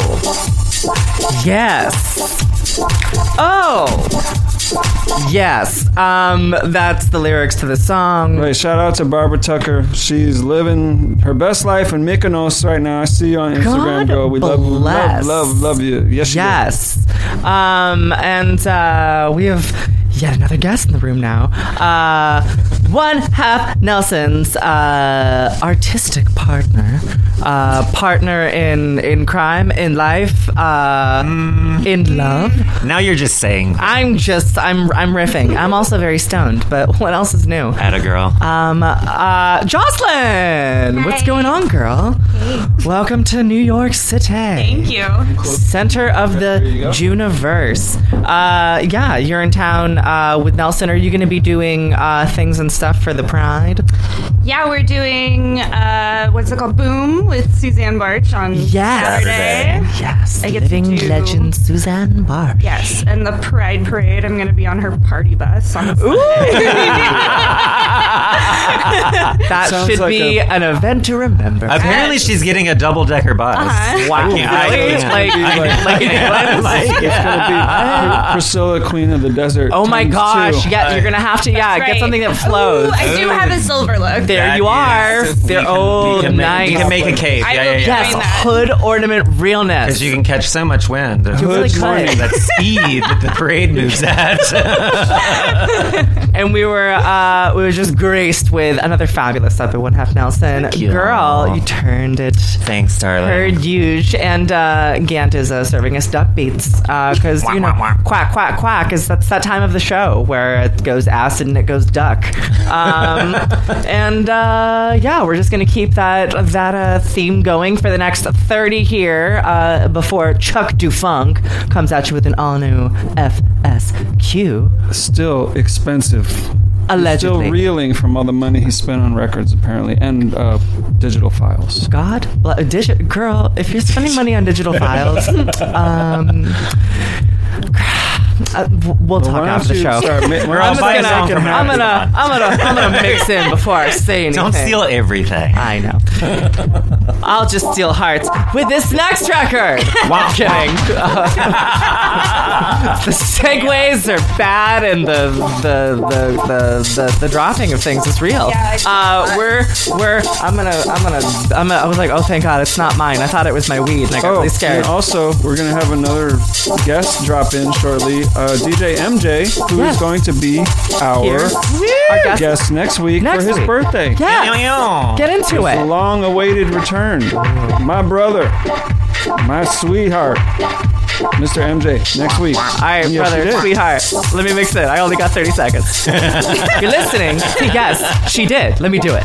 Yes. Oh. Yes. Um, that's the lyrics to the song. Right, shout out to Barbara Tucker. She's living her best life in Mykonos right now. I see you on Instagram, God girl. We love, love, love, love you. Yes. Yes. Um, and uh, we have yet another guest in the room now. Uh, one half Nelson's uh, artistic partner, uh, partner in in crime, in life, uh, in love. Now you're just saying. I'm just I'm I'm riffing. I'm also very stoned, but what else is new? At a girl. Um, uh, Jocelyn, what's going on, girl? Hey. Welcome to New York City. Thank you. Center of the Juniverse. Uh, yeah, you're in town uh, with Nelson. Are you going to be doing uh, things and stuff for the Pride? Yeah, we're doing uh, what's it called? Boom with Susanne Bartsch on Saturday. Yes, I get living to do- legend Susanne Bartsch. Yes, and the Pride Parade. I'm going to be on her party bus on That Sounds should like be an event to remember. Apparently, she's getting a double decker bus. Uh-huh. Wow. I can't- I Really? can't- Like- like in England? Like- It's gonna be Priscilla, Queen of the Desert. Oh my times gosh! two. Yeah, you're gonna have to yeah That's get right. something that flows. Ooh, I do have a silver look. There That you are. is- There. we can- Oh, we can make- nice. we can make a cape. I Yeah, will yeah, be yeah. Yes, doing that. hood ornament realness. Because you can catch so much wind. You really could. that speed that the parade moves at. and we were uh, we were just graced with another fabulous up at One Half Nelson. you. Girl, you turned it. Thanks, darling. Heard huge, and uh, Gant is uh, serving us duck beats because you know quack quack quack is that's that time of the show where it goes acid and it goes duck, um, and uh, yeah, we're just gonna keep that that uh, theme going for the next thirty here uh, before Chuck Dufunk comes at you with an all new FSQ. Still expensive. He's Allegedly. still reeling from all the money he spent on records, apparently, and uh, digital files. God, digi- girl, if you're spending money on digital files, um, uh, w- we'll talk why after the show. start we're I'm all just buying gonna, something I'm gonna, I'm gonna, I'm gonna mix in before I say anything. Don't steal everything. I know. I'll just steal hearts with this next record. Wow, kidding. the segues are bad, and the the the the, the, the dropping of things is real. Yeah, I see uh, we're we're I'm gonna I'm gonna I'm gonna, I was like, oh thank God, it's not mine. I thought it was my weed, and I got Oh, really scared. and also, we're going to have another guest drop in shortly uh, DJ MJ, who is yes. going to be our guest. guest. next week next for his week. birthday. Yeah. Get into his it. Long awaited return. My brother, my sweetheart. Mr. MJ, next week. All right, yes, brother, sweetheart. Let me mix it. I only got 30 seconds. You're listening. Yes, she did. Let me do it.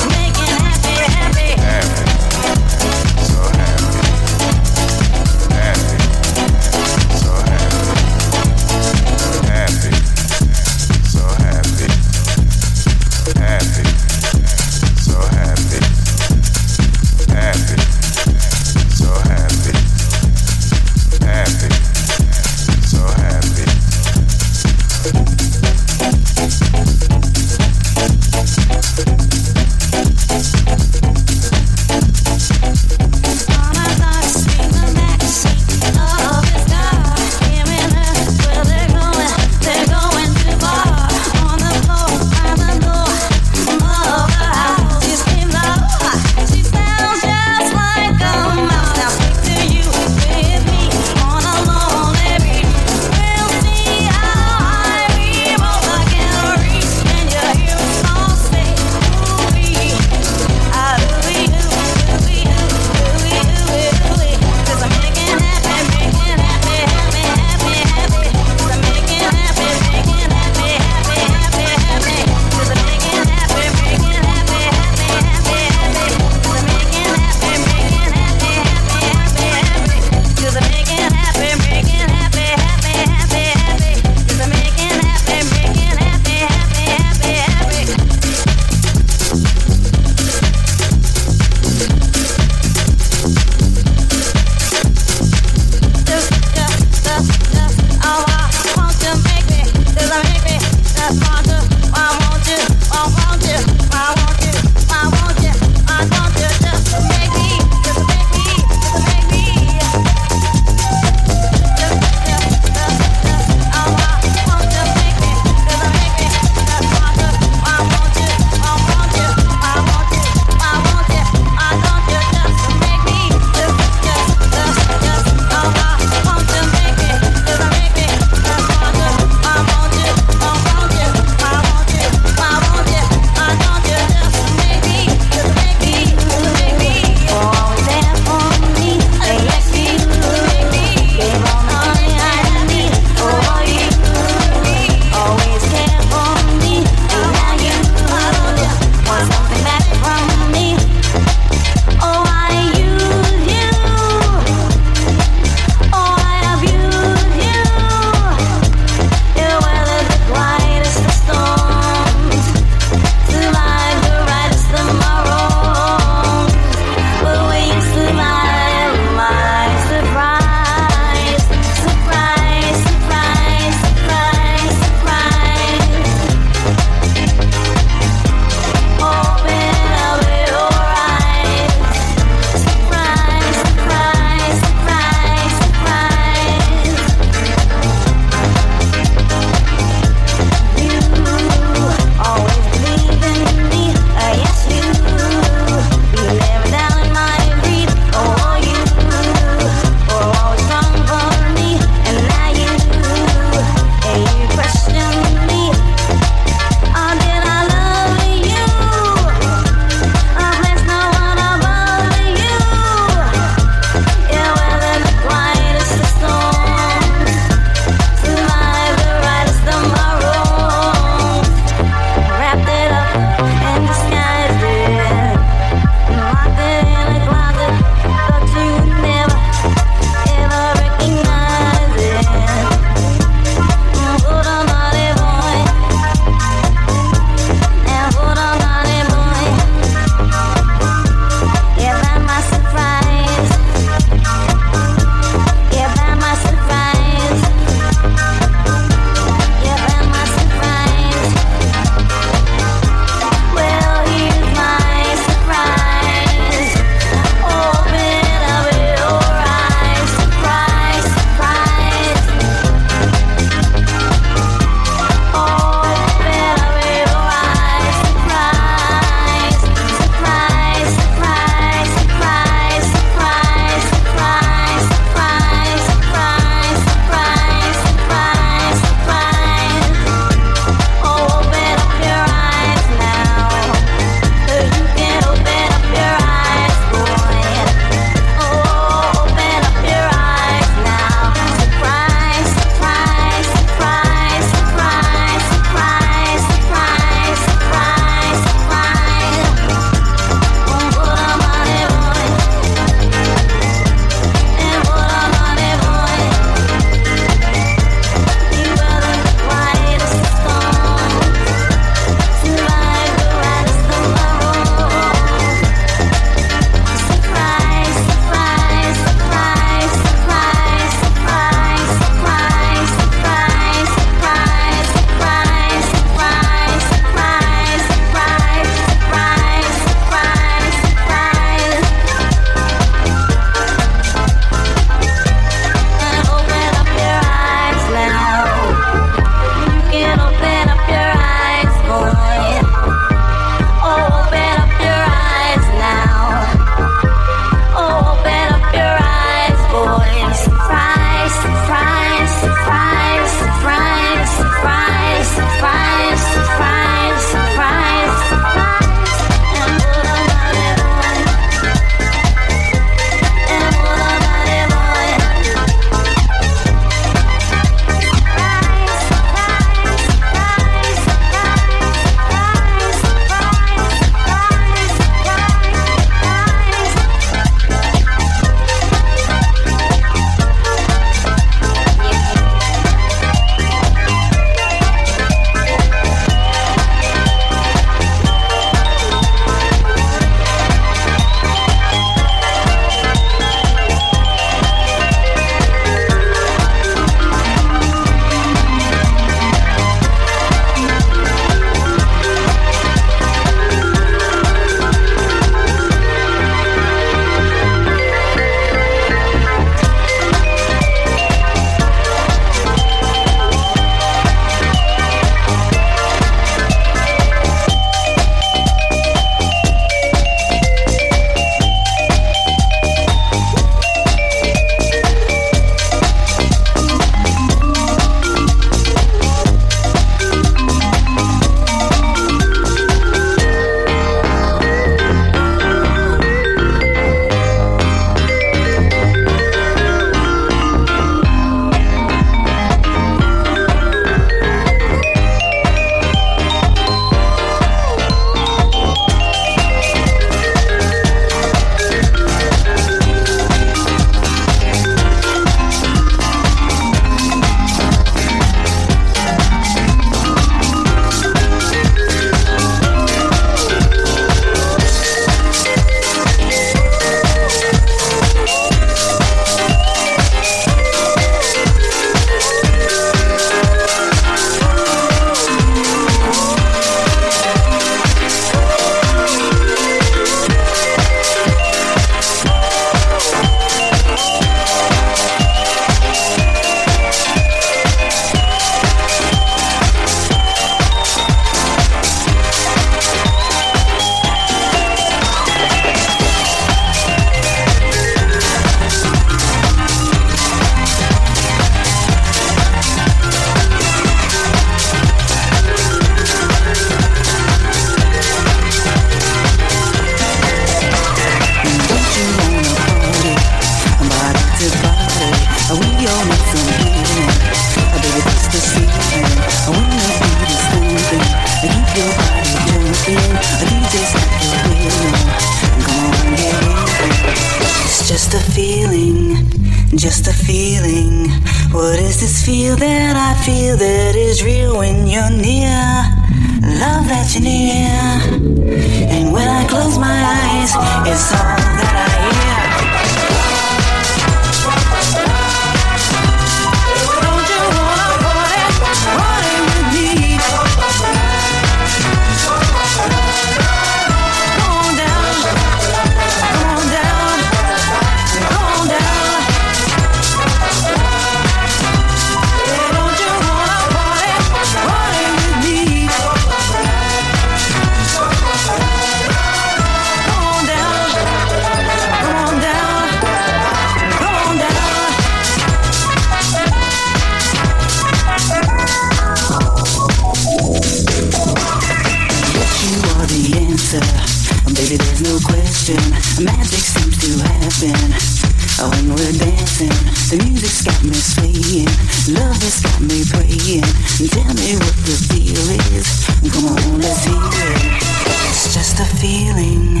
It's just a feeling,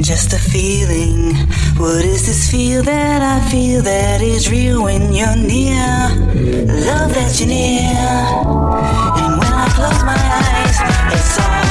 just a feeling. What is this feel that I feel that is real when you're near? Love that you're near. And when I close my eyes, it's all.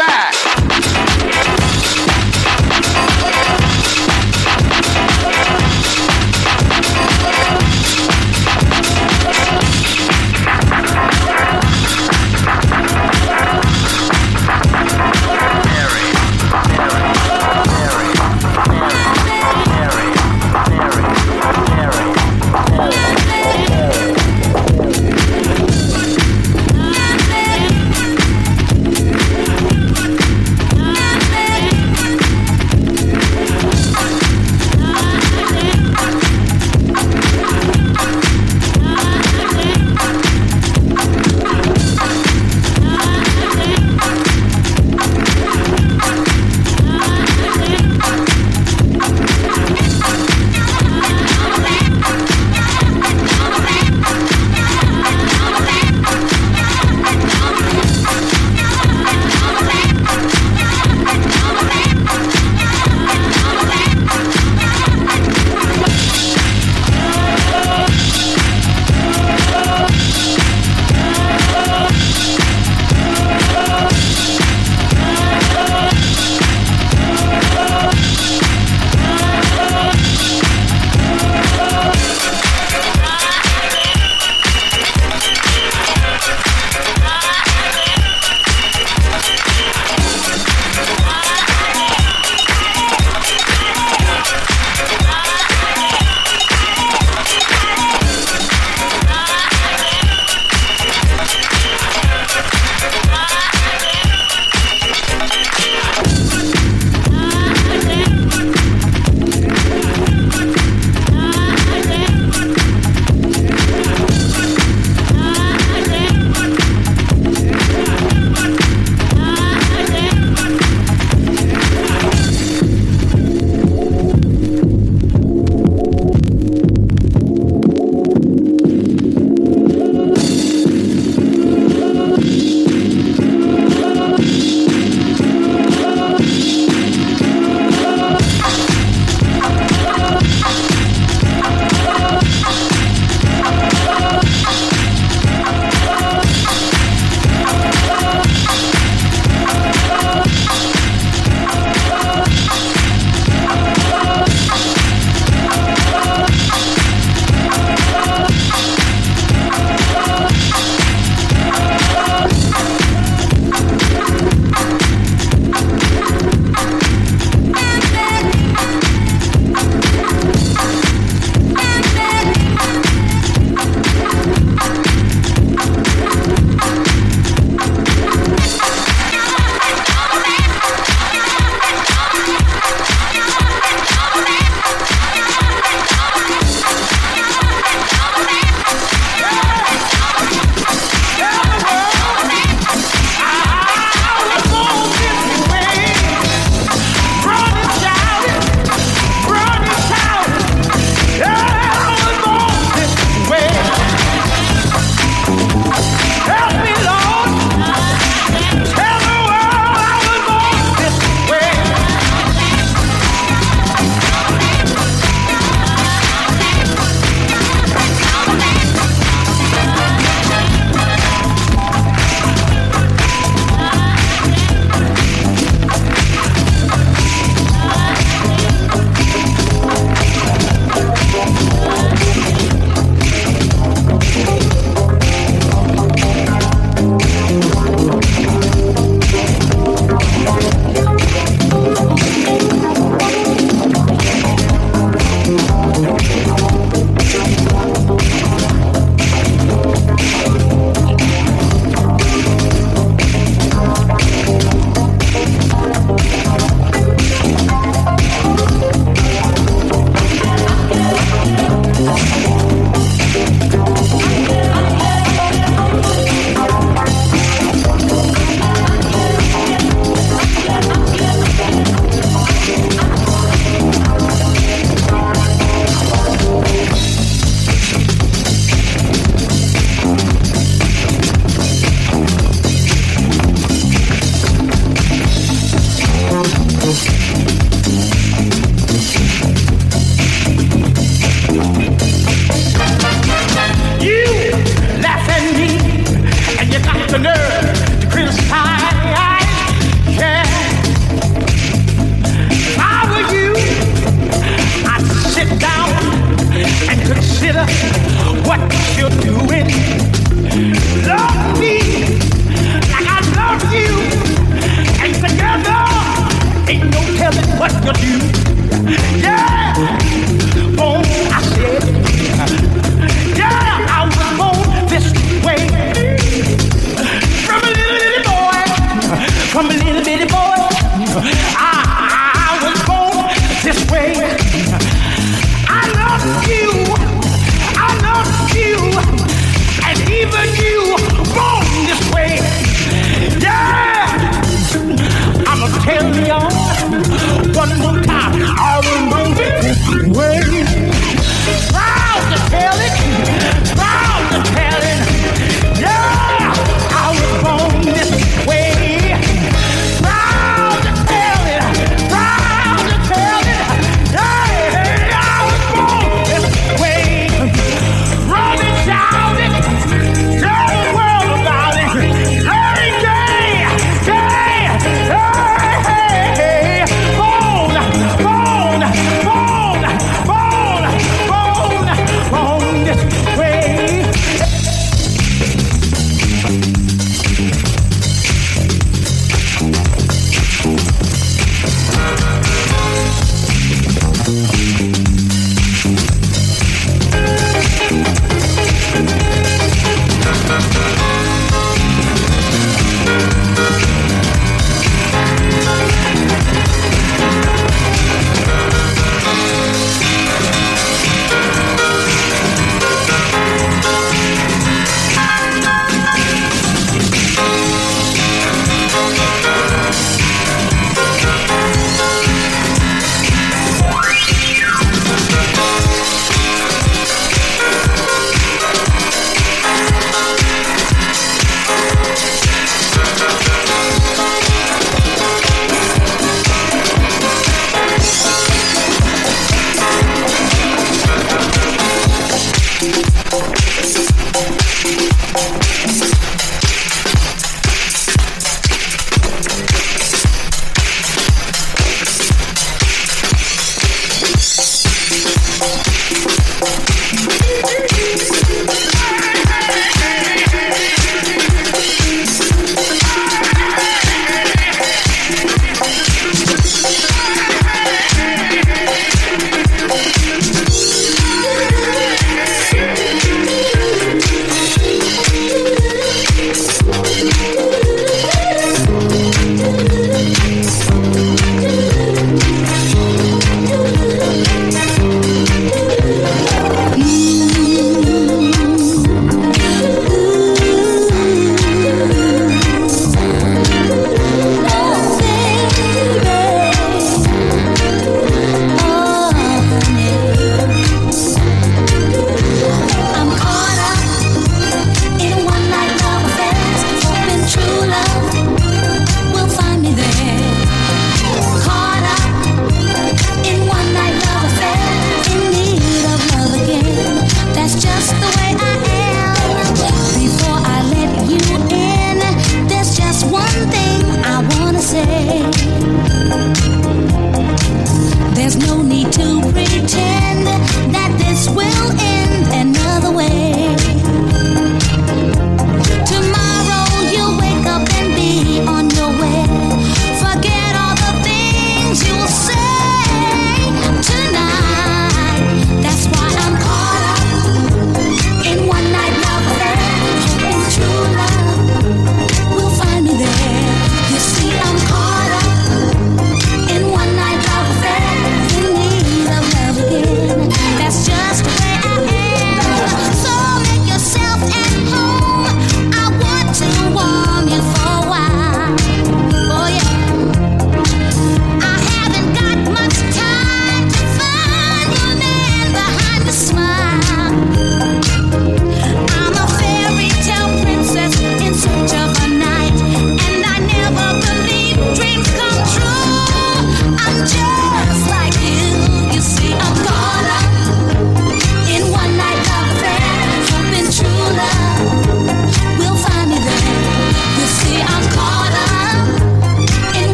Back.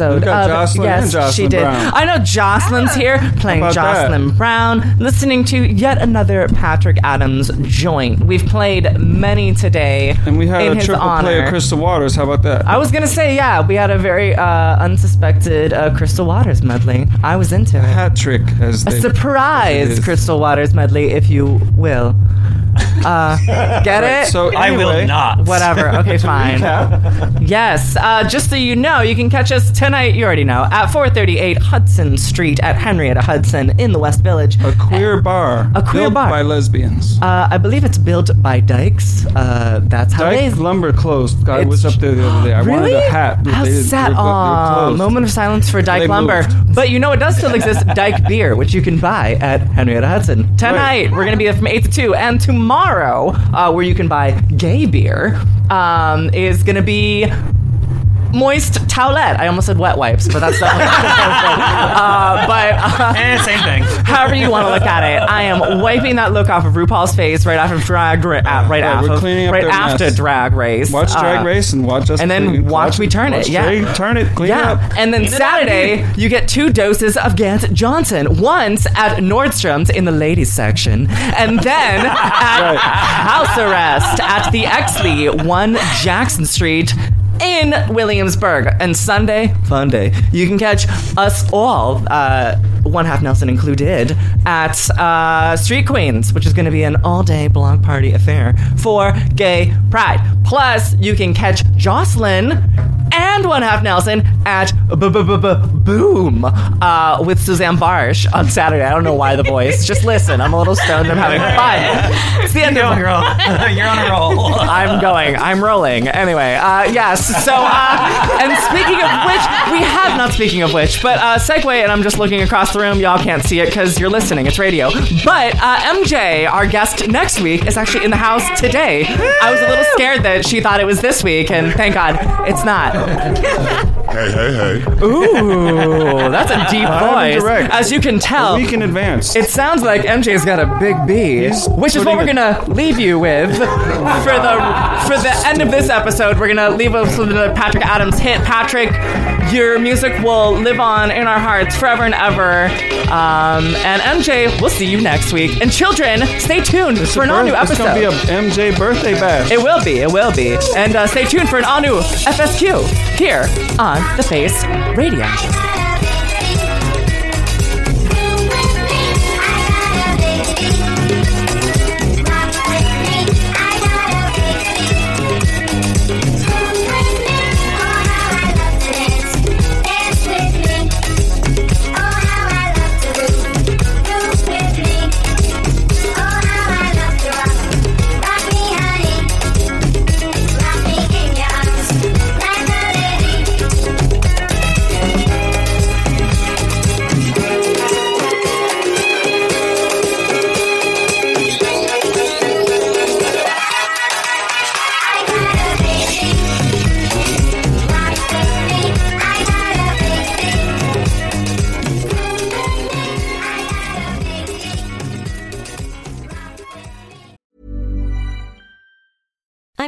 Episode. We've got of, Jocelyn yes, and Jocelyn she did. Brown. I know Jocelyn's here playing about that? Jocelyn Brown, listening to yet another Patrick Adams joint. We've played many today. And we had in a his triple honor. play of Crystal Waters. How about that? I was gonna say, yeah, we had a very uh, unsuspected uh, Crystal Waters medley. I was into it. Hat trick, as A surprise as. Crystal Waters medley, if you will. Uh, get Right, it? so I will not. Whatever. Okay, fine. yes. Uh, just so you know, you can catch us tonight. You already know at 438 Hudson Street at Henrietta Hudson in the West Village. A queer bar. A queer built bar. by lesbians. Uh, I believe it's built by Dykes. Uh, that's how Dyke they. Lumber closed. God, I was up there the other day. I really? wanted a hat. but How they, sad. They, were, Aw, they were closed. moment of silence for Dyke They Lumber. moved. But you know, it does still exist Dyke Beer, which you can buy at Henrietta Hudson. Tonight, we're going to be there from 8 to 2. And tomorrow, uh, where you can buy gay beer, um, is going to be. Moist towelette. I almost said wet wipes, but that's definitely uh, but uh, Eh, same thing. however you want to look at it, I am wiping that look off of RuPaul's face right after drag, ra- uh, right Right, after, we're cleaning up right their after mess. drag race. Watch Drag Uh, Race and watch us. and then clean- watch me turn it, watch yeah. Drag- turn it. Clean yeah, it up. and then Clean Saturday you get two doses of Gant Johnson. Once at Nordstrom's in the ladies section, and then at Right. house arrest at the Exley, One Jackson Street. In Williamsburg. And Sunday, fun day, you can catch us all, uh, one half Nelson included, at uh, Street Queens, which is going to be an all day block party affair for gay pride. Plus, you can catch Jocelyn and one half Nelson at Boom uh, with Susanne Bartsch on Saturday. I don't know why the voice. Just listen. I'm a little stoned. I'm having fun. It's the end of Girl, you're on a roll. I'm going. I'm rolling. Anyway, uh, yes. So, uh, and speaking of which, we have not speaking of which, but uh, segue, and I'm just looking across the room. Y'all can't see it because you're listening. It's radio. But uh, MJ, our guest next week, is actually in the house today. I was a little scared that she thought it was this week, and thank God it's not. Hey, hey, hey. Ooh, that's a deep Live and voice. direct. As you can tell, A week in advance. it sounds like MJ's got a big B, He's which is what we're putting gonna leave you with for the for the end of this episode. We're gonna leave us with the Patrick Adams hit. Patrick, your music will live on in our hearts forever and ever. Um, and MJ, we'll see you next week. And children, stay tuned for an all new It's episode. gonna be a MJ birthday bash. It will be. It will be. And uh, stay tuned for an all new FSQ here on The Face Radio.